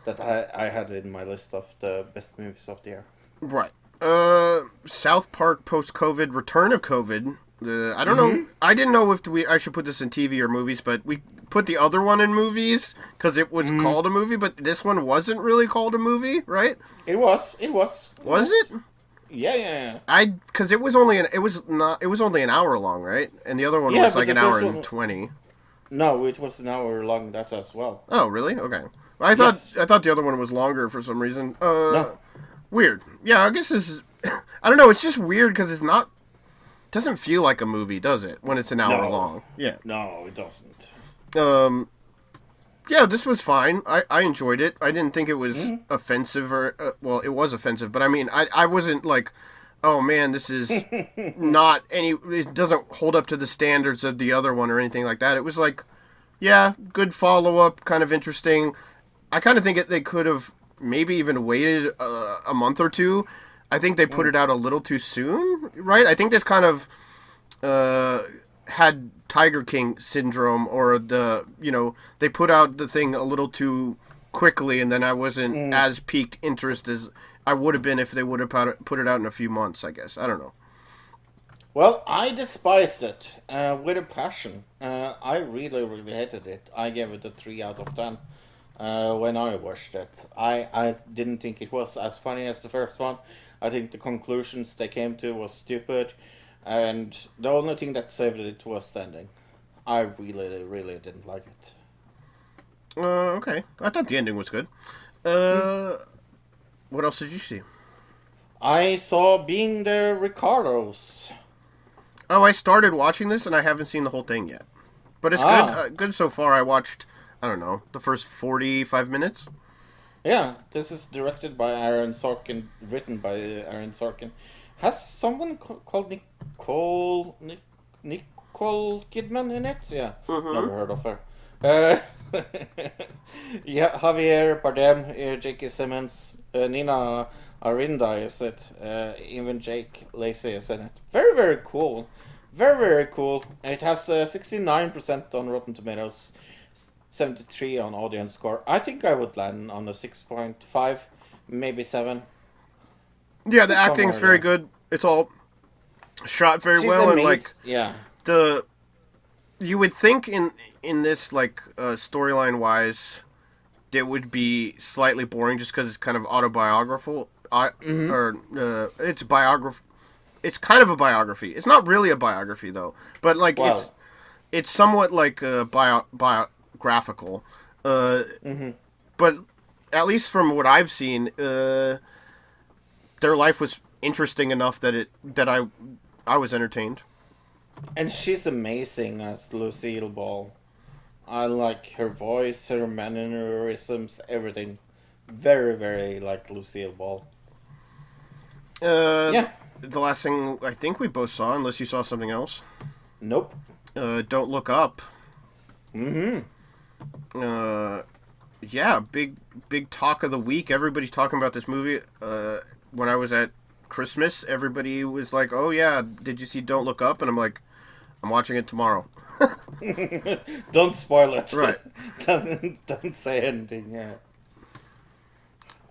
that I I had in my list of the best movies of the year. Right. Uh, South Park post COVID, return of COVID. Uh, I don't know. I didn't know if we I should put this in TV or movies, but we put the other one in movies because it was called a movie, but this one wasn't really called a movie, right? It was. It was. Was it? Yeah, yeah, yeah. I because it was only an it was not it was only an hour long, right? And the other one Yeah, was like an hour first and twenty. No, it was an hour long. That as well. Oh, really? Okay. I thought Yes. I thought the other one was longer for some reason. Uh, No. weird. Yeah, I guess this is. I don't know. It's just weird because it's not. Doesn't feel like a movie, does it? When it's an hour No. long. Yeah. No, it doesn't. Um. Yeah, this was fine. I, I enjoyed it. I didn't think it was Mm-hmm. offensive or uh, well, it was offensive, but I mean, I I wasn't like, oh man, this is not any. It doesn't hold up to the standards of the other one or anything like that. It was like, yeah, good follow up, kind of interesting. I kind of think it, they could have maybe even waited uh, a month or two. I think they put it out a little too soon, right? I think this kind of uh, had Tiger King syndrome, or the you know they put out the thing a little too quickly, and then I wasn't as peaked interest as I would have been if they would have put it, put it out in a few months. I guess I don't know. Well, I despised it uh, with a passion. Uh, I really, really hated it. I gave it a three out of ten uh, when I watched it. I, I didn't think it was as funny as the first one. I think the conclusions they came to was stupid, and the only thing that saved it was the ending. I really, really didn't like it. Uh, okay, I thought the ending was good. Uh, what else did you see? I saw Being the Ricardos. Oh, I started watching this and I haven't seen the whole thing yet, but it's Ah. good. Uh, good so far. I watched. I don't know the first forty-five minutes. Yeah, this is directed by Aaron Sorkin, written by Aaron Sorkin. Has someone ca- called Nicole Nic- Nicole Kidman in it? Yeah, never heard of her. Uh, yeah, Javier Bardem, uh, J.K. Simmons, uh, Nina Arianda is it? Uh, even Jake Lacy is in it. Very very cool, very very cool. It has uh, sixty nine percent on Rotten Tomatoes. 73 on audience score. I think I would land on a 6.5, maybe 7. Yeah, the Somewhere acting's very good. It's all shot very She's well, and like yeah. the you would think in in this like uh, storyline wise it would be slightly boring just because it's kind of autobiographical I, Mm-hmm. or uh, it's biography it's kind of a biography it's not really a biography though but like Wow. it's it's somewhat like uh, bio, biographical uh, Mm-hmm. but at least from what i've seen uh, their life was interesting enough that it that i i was entertained And she's amazing as Lucille Ball. I like her voice, her mannerisms, everything. Very, very like Lucille Ball. Uh, Yeah. The last thing I think we both saw, unless you saw something else, Nope. uh, Don't Look Up. Mm-hmm. Uh, yeah, big big talk of the week. Everybody's talking about this movie. Uh, when I was at Christmas, everybody was like, "Oh yeah, did you see Don't Look Up?" And I'm like, I'm watching it tomorrow. Don't spoil it. Right. don't, don't say anything. Yeah.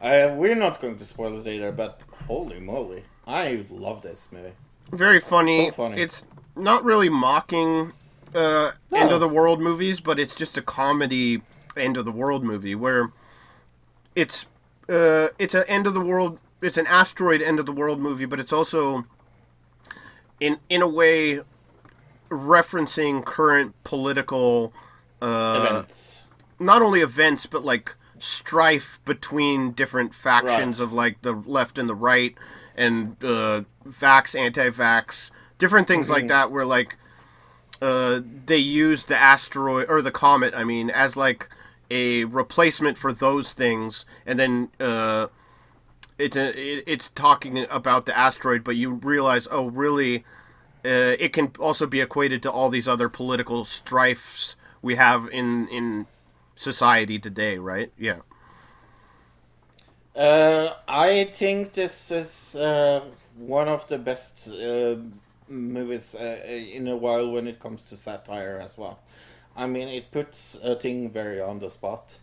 Uh, we're not going to spoil it either, but holy moly, I love this movie. Very funny. So funny. It's not really mocking uh, No. end of the world movies, but it's just a comedy end of the world movie where it's uh, it's an end of the world. It's an asteroid end of the world movie, but it's also in in a way referencing current political uh, Events. not only events but like strife between different factions Right. of like the left and the right and uh vax anti-vax different things like that where like uh they use the asteroid or the comet i mean as like a replacement for those things and then uh it's a, it, it's talking about the asteroid but you realize oh really uh, it can also be equated to all these other political strifes we have in in society today, right? Yeah. Uh, I think this is uh, one of the best uh, movies uh, in a while when it comes to satire as well. I mean, it puts a thing very on the spot.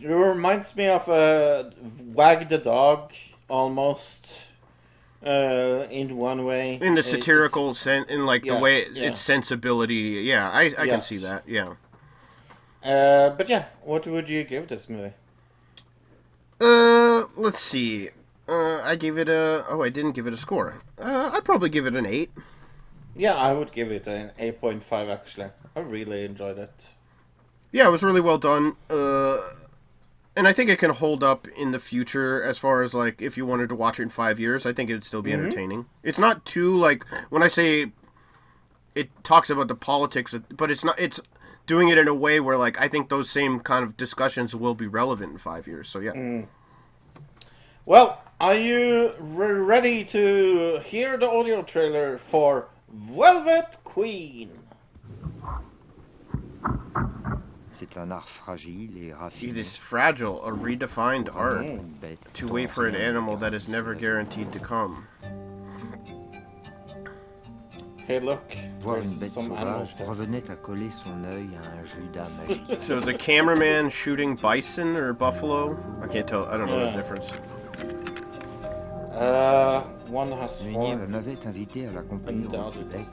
It reminds me of uh, Wag the Dog almost uh, in one way. In the satirical sense, in like the way it, yeah. its sensibility. Yeah, I I can see that. Yeah. Uh, but yeah, what would you give this movie? Uh, let's see. Uh, I gave it a. Oh, I didn't give it a score. Uh, I'd probably give it an eight. Yeah, I would give it an 8.5 actually. I really enjoyed it. Yeah, it was really well done. Uh, and I think it can hold up in the future as far as like if you wanted to watch it in five years. I think it'd still be mm-hmm. entertaining. It's not too like when I say it talks about the politics, but it's not. It's doing it in a way where like I think those same kind of discussions will be relevant in five years. So yeah. Mm. Well, are you re- ready to hear the audio trailer for Velvet Queen? C'est un art fragile et raffiné. is fragile, a redefined art. To wait for an animal that is never guaranteed to come. Hey, look, Voir une bête sauvage revenait à coller son œil à un Judas magique. So is a cameraman shooting bison or buffalo? I can't tell. I don't know Yeah. the difference. Uh, one has Munir horn m'avait invité à l'accompagner au Québec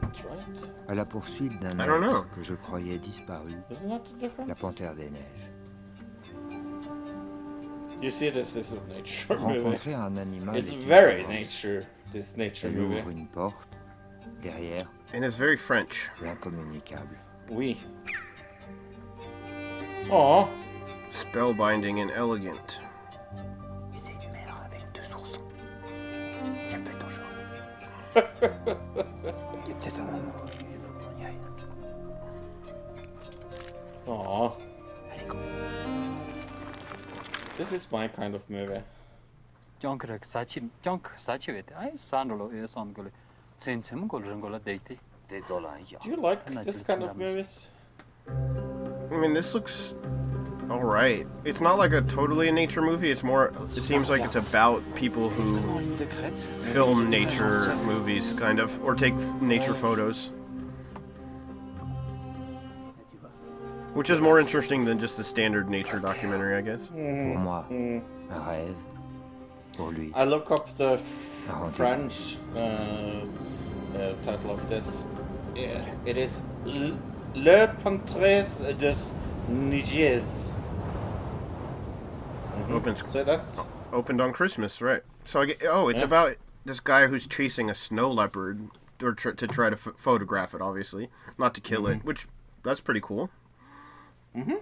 à la poursuite d'un I don't know. être que je croyais disparu, la panthère des neiges. You see, this is a nature movie. Rencontrer un animal It's very nature, this nature Elle movie. ouvre une porte, derrière, And it's very French. l'incommunicable. Oui. Oh, Spellbinding and elegant. 言ってたな。Aww. This is my kind of movie. Jonkrek sachi sachi. Ai gol. Do you like this kind of movies? I mean, this looks all right. It's not like a totally a nature movie. It's more. It seems like it's about people who film nature movies, kind of, or take nature photos. Which is more interesting than just the standard nature documentary, I guess. Pour moi, rêve. Pour lui, I look up the f- okay. French uh, uh, title of this. Yeah, it is Le Pantres des Neiges. Opens Say that? opened on Christmas, right? So I get, oh, it's Yeah. about this guy who's chasing a snow leopard or tr- to try to ph photograph it, obviously, not to kill it, which that's pretty cool. Mm-hmm.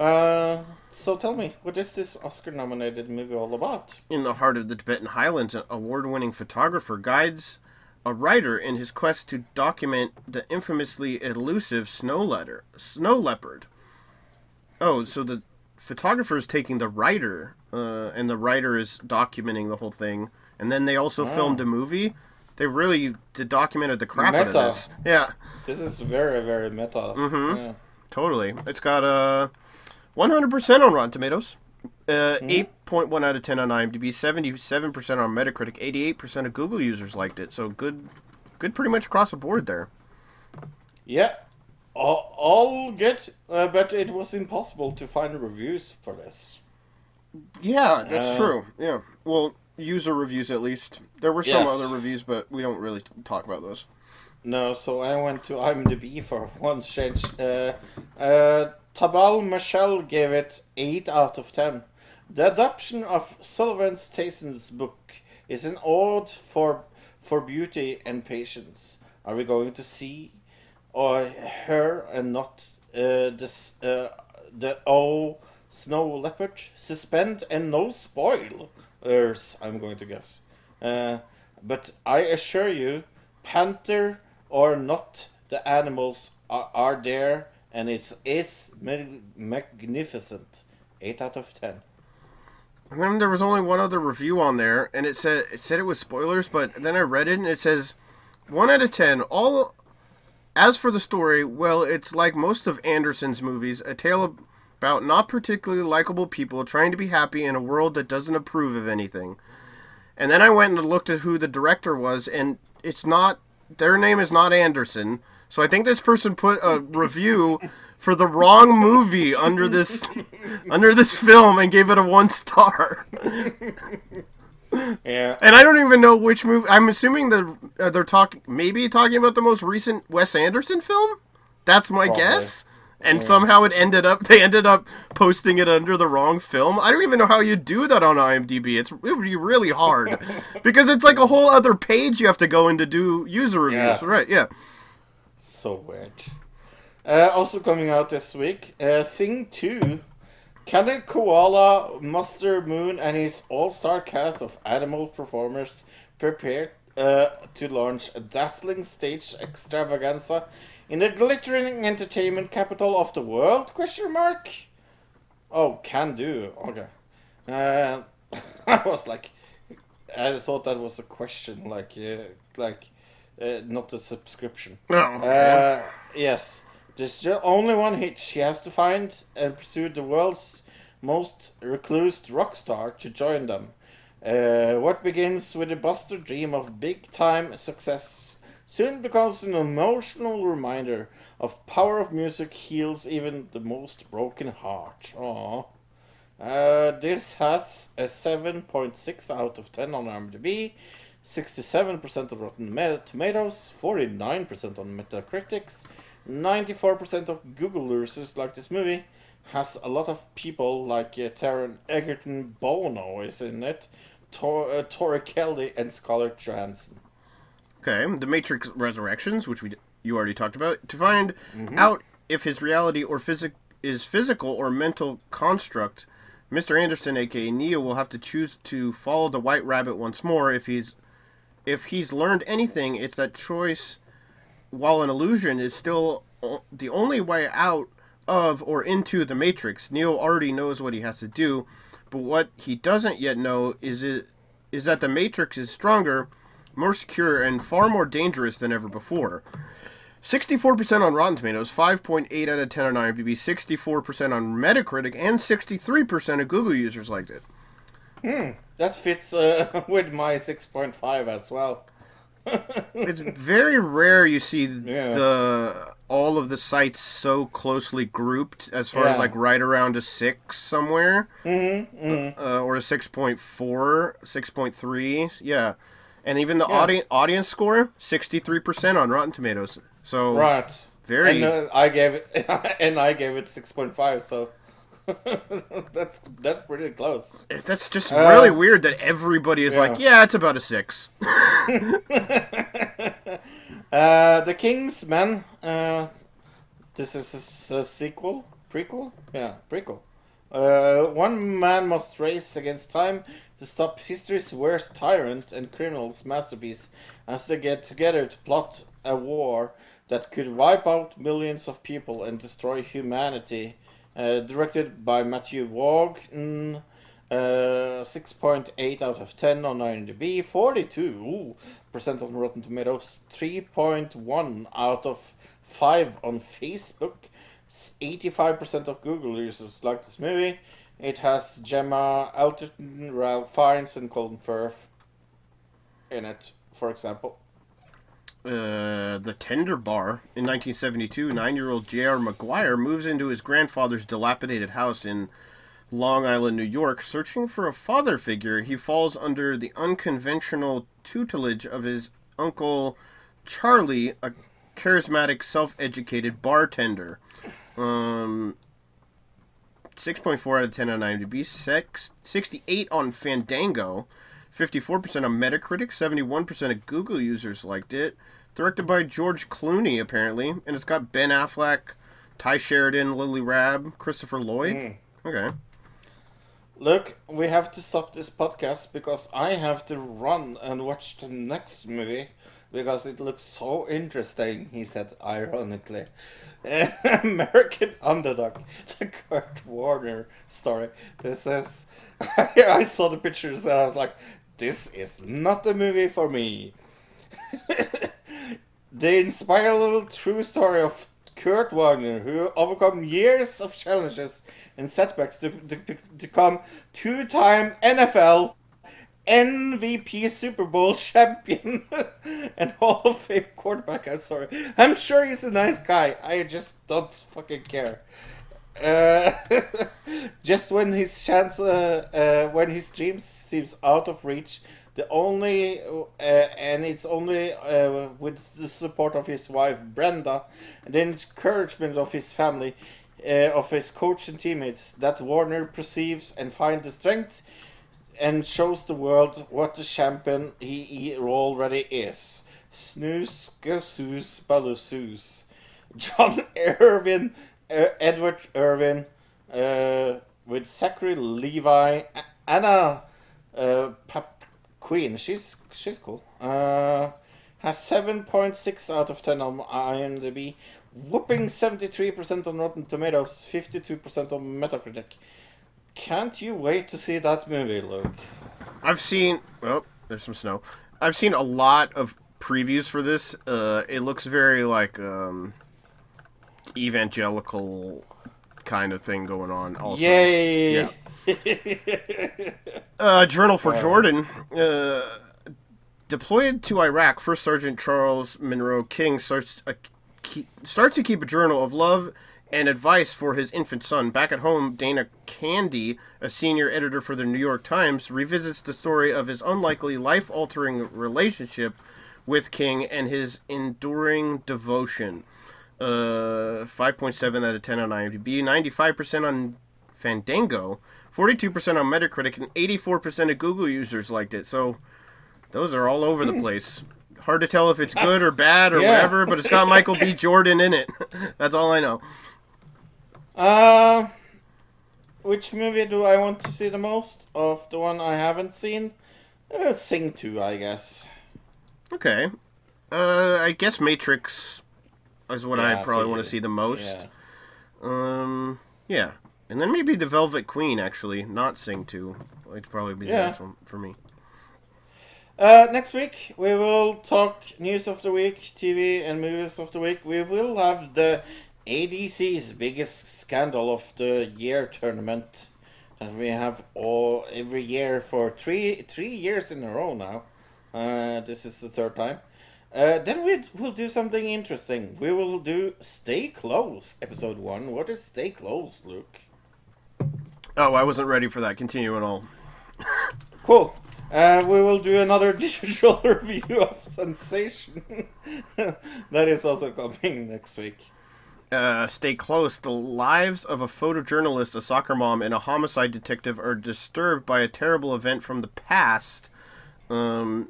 Uh, so tell me, what is this Oscar-nominated movie all about? In the heart of the Tibetan highlands, an award-winning photographer guides a writer in his quest to document the infamously elusive snow letter, snow leopard. Oh, so the photographer is taking the writer, uh, and the writer is documenting the whole thing, and then they also filmed a movie. They really did documented the crap out of this. Yeah, This is very, very meta. Mm-hmm. Yeah. totally. It's got a 100% on Rotten Tomatoes. Uh, Mm-hmm. 8.1 out of 10 on IMDb, 77% on Metacritic, 88% of Google users liked it. So good, good, pretty much across the board there. Yeah, all, all good, uh, but it was impossible to find reviews for this. Yeah, that's Uh, true. Yeah. Well, user reviews at least. There were some Yes. other reviews, but we don't really talk about those. No, so I went to IMDb for one change. Uh, uh, Tabal Michelle gave it 8 out of 10. The adoption of Sylvain Tesson's book is an ode for, for beauty and patience. Are we going to see or her and not uh, this, uh, the O snow leopard? Suspend and no spoilers, I'm going to guess. Uh, but I assure you, panther or not, the animals are, are there, and it is mag- magnificent. Eight out of ten. And then there was only one other review on there, and it said it said it was spoilers, but then I read it and it says one out of ten. All as for the story, well, it's like most of Anderson's movies, a tale about not particularly likable people trying to be happy in a world that doesn't approve of anything. And then I went and looked at who the director was, and it's not their name is not Anderson. So I think this person put a review for the wrong movie under this under this film and gave it a one star. Yeah. And I don't even know which movie. I'm assuming that uh, they're talking, maybe talking about the most recent Wes Anderson film. That's my Probably. guess. And somehow it ended up. They ended up posting it under the wrong film. I don't even know how you do that on IMDb. It's it would be really hard because it's like a whole other page you have to go in to do user reviews. Yeah. Right? Yeah. So weird. Uh, also coming out this week, uh, Sing 2. Can a koala, Buster Moon, and his all-star cast of animal performers prepare uh, to launch a dazzling stage extravaganza in the glittering entertainment capital of the world? Question mark. Oh, can do. Okay. Uh, I was like, I thought that was a question, like, uh, like, uh, not a subscription. Oh, okay. Uh, yes. There's just only one hitch. She has to find and pursue the world's most recluse rock star to join them. Uh, what begins with a buster dream of big time success soon becomes an emotional reminder of power of music heals even the most broken heart. Aww. Uh, this has a 7.6 out of 10 on IMDb, 67% of Rotten Tomatoes, 49% on Metacritics, 94% of Google users like this movie. Has a lot of people like uh, Taron Egerton Bono is in it, Tor- uh, Tori Kelly, and Scarlett Johansson. Okay, The Matrix Resurrections, which we you already talked about, to find out if his reality or physic is physical or mental construct. Mr. Anderson, aka Neo, will have to choose to follow the White Rabbit once more. If he's if he's learned anything, it's that choice, while an illusion, is still the only way out of or into the Matrix. Neo already knows what he has to do, but what he doesn't yet know is it is that the Matrix is stronger, more secure, and far more dangerous than ever before. 64% on Rotten Tomatoes, 5.8 out of 10 on IMDb, 64% on Metacritic, and 63% of Google users liked it. That fits uh, with my 6.5 as well. It's very rare you see Yeah. the all of the sites so closely grouped as far as like right around a 6 somewhere. Mm-hmm, Uh, or a 6.4, 6.3. Yeah. And even the Yeah. audience audience score, 63% on Rotten Tomatoes. So Right. very And uh, I gave it, and I gave it 6.5. So that's that's pretty close. That's just Uh, really weird that everybody is yeah. like, yeah, it's about a six. Uh, the King's Man. Uh, this is a sequel, prequel. Yeah, prequel. Uh, one man must race against time to stop history's worst tyrant and criminal's masterpiece as they get together to plot a war that could wipe out millions of people and destroy humanity. Uh, directed by Matthew Vaughn. Uh, 6.8 out of 10 on IMDb, 42 percent on Rotten Tomatoes, 3.1 out of 5 on Facebook, 85% of Google users like this movie. It has Gemma Arterton, Ralph Fiennes, and Colin Firth in it, for example. Uh, the Tender Bar in 1972, nine-year-old J.R. Maguire moves into his grandfather's dilapidated house in Long Island, New York. Searching for a father figure, he falls under the unconventional tutelage of his uncle Charlie, a charismatic, self-educated bartender. Um, 6.4 out of 10 on IMDb, six, 68 on Fandango, 54% on Metacritic, 71% of Google users liked it. Directed by George Clooney, apparently, and it's got Ben Affleck, Tye Sheridan, Lily Rabe, Christopher Lloyd. Mm. Okay. Look, we have to stop this podcast because I have to run and watch the next movie because it looks so interesting, he said ironically. American Underdog, the Kurt Warner story. This is. I saw the pictures and I was like, this is not the movie for me. the little true story of Kurt Wagner, who overcome years of challenges and setbacks to, to, to become two-time NFL MVP Super Bowl champion and Hall of Fame quarterback. I'm sorry. I'm sure he's a nice guy. I just don't fucking care. Uh, just when his chance, uh, uh, when his dreams seems out of reach, the only uh, and it's only uh, with the support of his wife Brenda and the encouragement of his family, of his coach and teammates that Warner perceives and finds the strength and shows the world what the champion he, he already is. Snooze. John Erwin, Edward Erwin, uh, with Zachary Levi, Anna uh, Queen. She's she's cool. Uh, has 7.6 out of 10 on IMDb. Whooping 73% on Rotten Tomatoes, 52% on Metacritic. Can't you wait to see that movie, Luke? I've seen. Oh, there's some snow. I've seen a lot of previews for this. Uh, it looks very like um, evangelical kind of thing going on. Also, Yay! Yeah. Uh, Journal for Jordan. Uh, deployed to Iraq, First Sergeant Charles Monroe King starts a, ke- starts to keep a journal of love and advice for his infant son. Back at home, Dana Canedy, a senior editor for the New York Times, revisits the story of his unlikely life altering relationship with King and his enduring devotion. Uh, 5.7 out of 10 on IMDb, 95% on Fandango, 42% on Metacritic, and 84% of Google users liked it. So those are all over the place. Hard to tell if it's good or bad or Yeah. whatever, but it's got Michael B. Jordan in it. That's all I know. Uh, which movie do I want to see the most of the one I haven't seen? Uh, Sing 2, I guess. Okay. Uh, I guess Matrix is what Yeah, I probably want to see the most. Yeah. Um, yeah. And then maybe The Velvet Queen, actually, not Sing 2. It'd probably be the Yeah. next one for me. Uh, next week we will talk news of the week, TV and movies of the week. We will have the ADC's biggest scandal of the year tournament that we have all every year for three three years in a row now. Uh, this is the third time. Uh, then we will do something interesting. We will do Stay Close, episode one. What is Stay Close, Luke? Oh, I wasn't ready for that. Continue and all. Cool. Uh, we will do another digital review of Sensation. that is also coming next week. Uh, stay close. The lives of a photojournalist, a soccer mom, and a homicide detective are disturbed by a terrible event from the past. Um,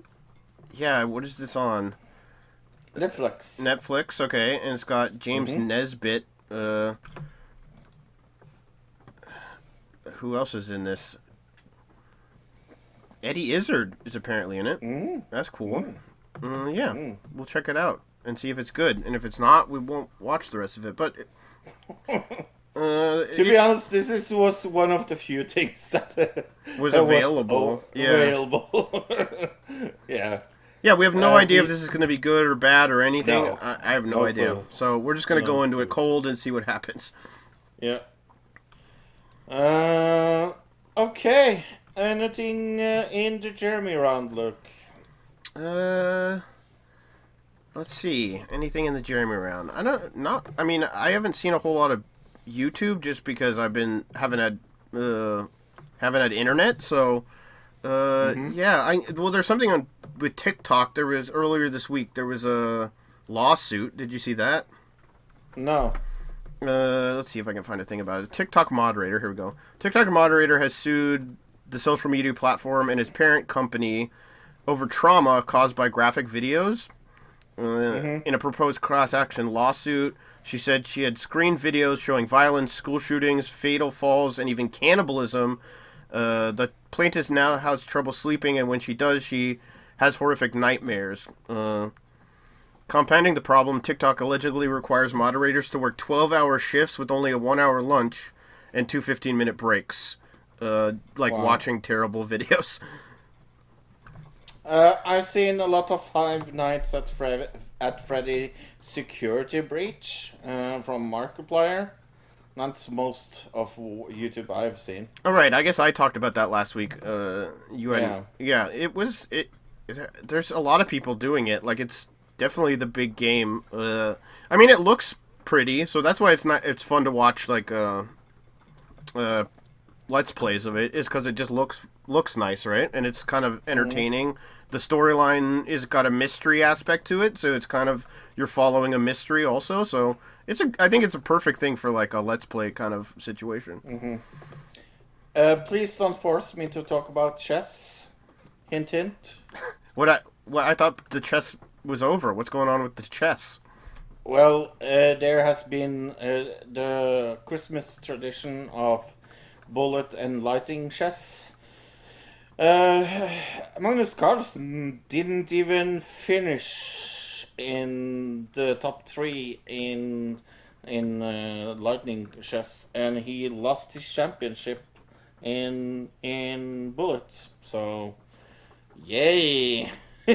yeah, what is this on? Netflix. Netflix, okay, and it's got James Mhm. Nesbitt. Uh, who else is in this? Eddie Izzard is apparently in it. Mm. That's cool. Uh, yeah, we'll check it out and see if it's good. And if it's not, we won't watch the rest of it. But uh, to be honest, this is, was one of the few things that uh, Was available. oh, Yeah. available. yeah. Yeah, we have no Uh, idea if this is going to be good or bad or anything. No. I, I have no, No idea. clue. So we're just going to go into it cold and see what happens. Yeah. Uh, okay. Anything uh, in the Jeremy round, look? Uh, let's see. Anything in the Jeremy round? I don't not. I mean, I haven't seen a whole lot of YouTube just because I've been haven't had uh, haven't had internet. So uh, yeah, I well, there's something on with TikTok. There was earlier this week. There was a lawsuit. Did you see that? No. Uh, let's see if I can find a thing about it. TikTok moderator. Here we go. TikTok moderator has sued the social media platform and its parent company over trauma caused by graphic videos. Uh, In a proposed class action lawsuit, she said she had screened videos showing violence, school shootings, fatal falls, and even cannibalism. Uh, the plaintiff now has trouble sleeping, and when she does, she has horrific nightmares. Uh, Compounding the problem, TikTok allegedly requires moderators to work 12 hour shifts with only a one hour lunch and two 15 minute breaks. Uh, like Wow. watching terrible videos. Uh, I've seen a lot of Five Nights at, Fre- at Freddy security breach uh, from Markiplier. That's most of YouTube I've seen. All right, I guess I talked about that last week. Uh, you had, Yeah. yeah. it was it, it. There's a lot of people doing it. Like it's definitely the big game. Uh, I mean, it looks pretty, so that's why it's not. It's fun to watch like uh, uh, let's plays of it. Is because it just looks looks nice, right? And it's kind of entertaining. The storyline is got a mystery aspect to it, so it's kind of you're following a mystery also. So it's a. I think it's a perfect thing for like a let's play kind of situation. Uh, please don't force me to talk about chess. Hint, hint. What I what I thought the chess was over. What's going on with the chess? Well, uh, there has been uh, the Christmas tradition of bullet and lighting chess. Uh, Magnus Carlsen didn't even finish in the top three in in uh, lightning chess, and he lost his championship in in bullets. So, yay!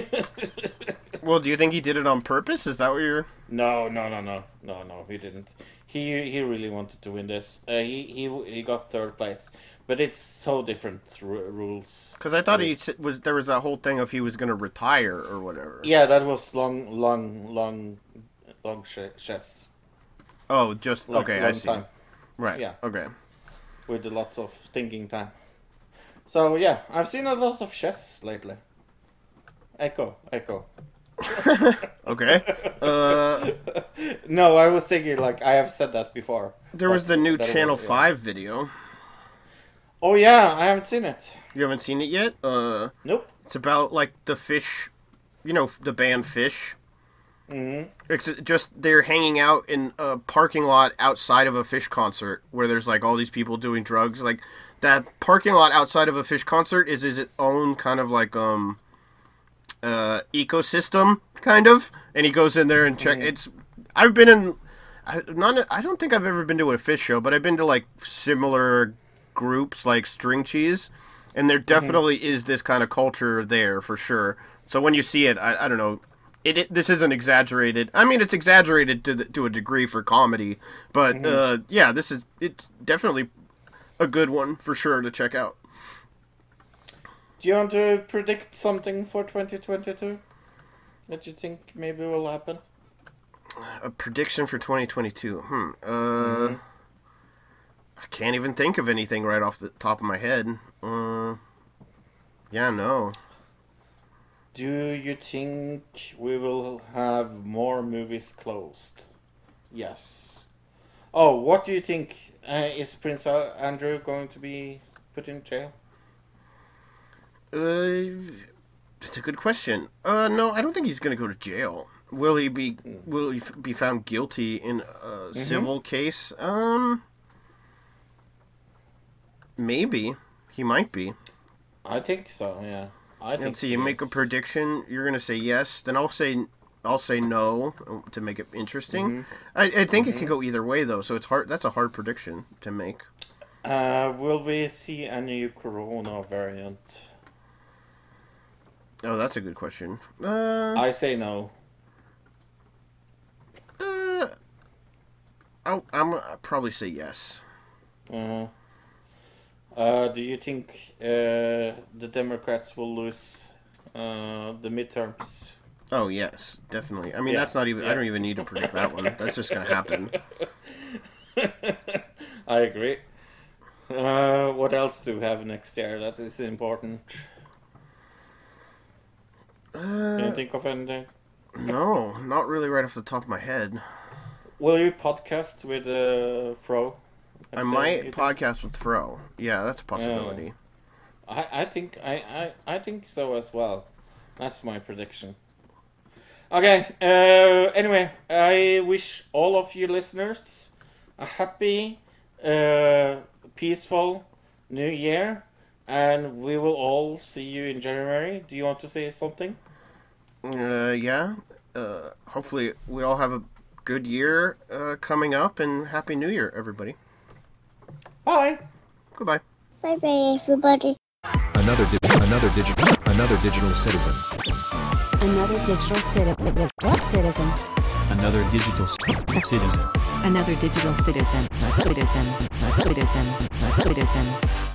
Well, do you think he did it on purpose? Is that what you're? No, no, no, no, no, no. He didn't. He he really wanted to win this. Uh, he he he got third place, but it's so different r- rules. Because I thought he was there was that whole thing of he was going to retire or whatever. Yeah, that was long, long, long, long ch- chess. Oh, just Like, okay. I see. time Right. Yeah. Okay. with lots of thinking time. So yeah, I've seen a lot of chess lately. Echo, echo. Okay. uh, No, I was thinking like I have said that before. there was the new Channel was- yeah. Five video. Oh yeah, I haven't seen it. You haven't seen it yet? Uh, Nope. it's about like the Phish, you know, the band Phish. Mm-hmm. It's just they're hanging out in a parking lot outside of a Phish concert where there's like all these people doing drugs. Like that parking lot outside of a Phish concert is is its own kind of like um uh ecosystem kind of. And he goes in there and check. It's I've been in. I not. I don't think I've ever been to a Phish show, but I've been to like similar groups like String Cheese, and there definitely is this kind of culture there for sure. So when you see it, I, I don't know. It, it this isn't exaggerated. I mean, it's exaggerated to the, to a degree for comedy, but uh, yeah, this is it's definitely a good one for sure to check out. Do you want to predict something for 2022 that you think maybe will happen? A prediction for 2022. Hmm. Uh, I can't even think of anything right off the top of my head. Uh, yeah, no. Do you think we will have more movies closed? Yes. Oh, what do you think? Uh, is Prince Andrew going to be put in jail? Uh, it's a good question. Uh, no, I don't think he's going to go to jail. Will he be? Will he f- be found guilty in a civil case? Um, maybe he might be. I think so. Yeah. I think. Let's see. You make a prediction. You're going to say yes. Then I'll say I'll say no uh, to make it interesting. I, I think it can go either way though, so it's hard. That's a hard prediction to make. Uh, will we see a new Corona variant? Oh, that's a good question. Uh, I say no. uh, I'll, I'm I'll probably say yes. Uh, uh, do you think uh, the Democrats will lose uh, the midterms? Oh yes, definitely. I mean, Yeah, that's not even. yeah. I don't even need to predict that one. That's just gonna happen. I agree. Uh, what else do we have next year that is important? Can you Uh, think of anything? no, not really right off the top of my head. Will you podcast with uh, Fro? I might think? podcast with Fro. Yeah, that's a possibility. I, I think I, I, I think so as well. That's my prediction. Okay. Uh, anyway, I wish all of you listeners a happy, uh, peaceful New Year, and we will all see you in January. Do you want to say something? Uh, yeah. Uh, hopefully, we all have a good year uh, coming up, and Happy New Year, everybody. Bye. Goodbye. Bye bye, everybody. Another di- another digital another digital citizen. Another digital citizen. Citizen. Another digital citizen. Another digital citizen. Citizen. Citizen. Citizen.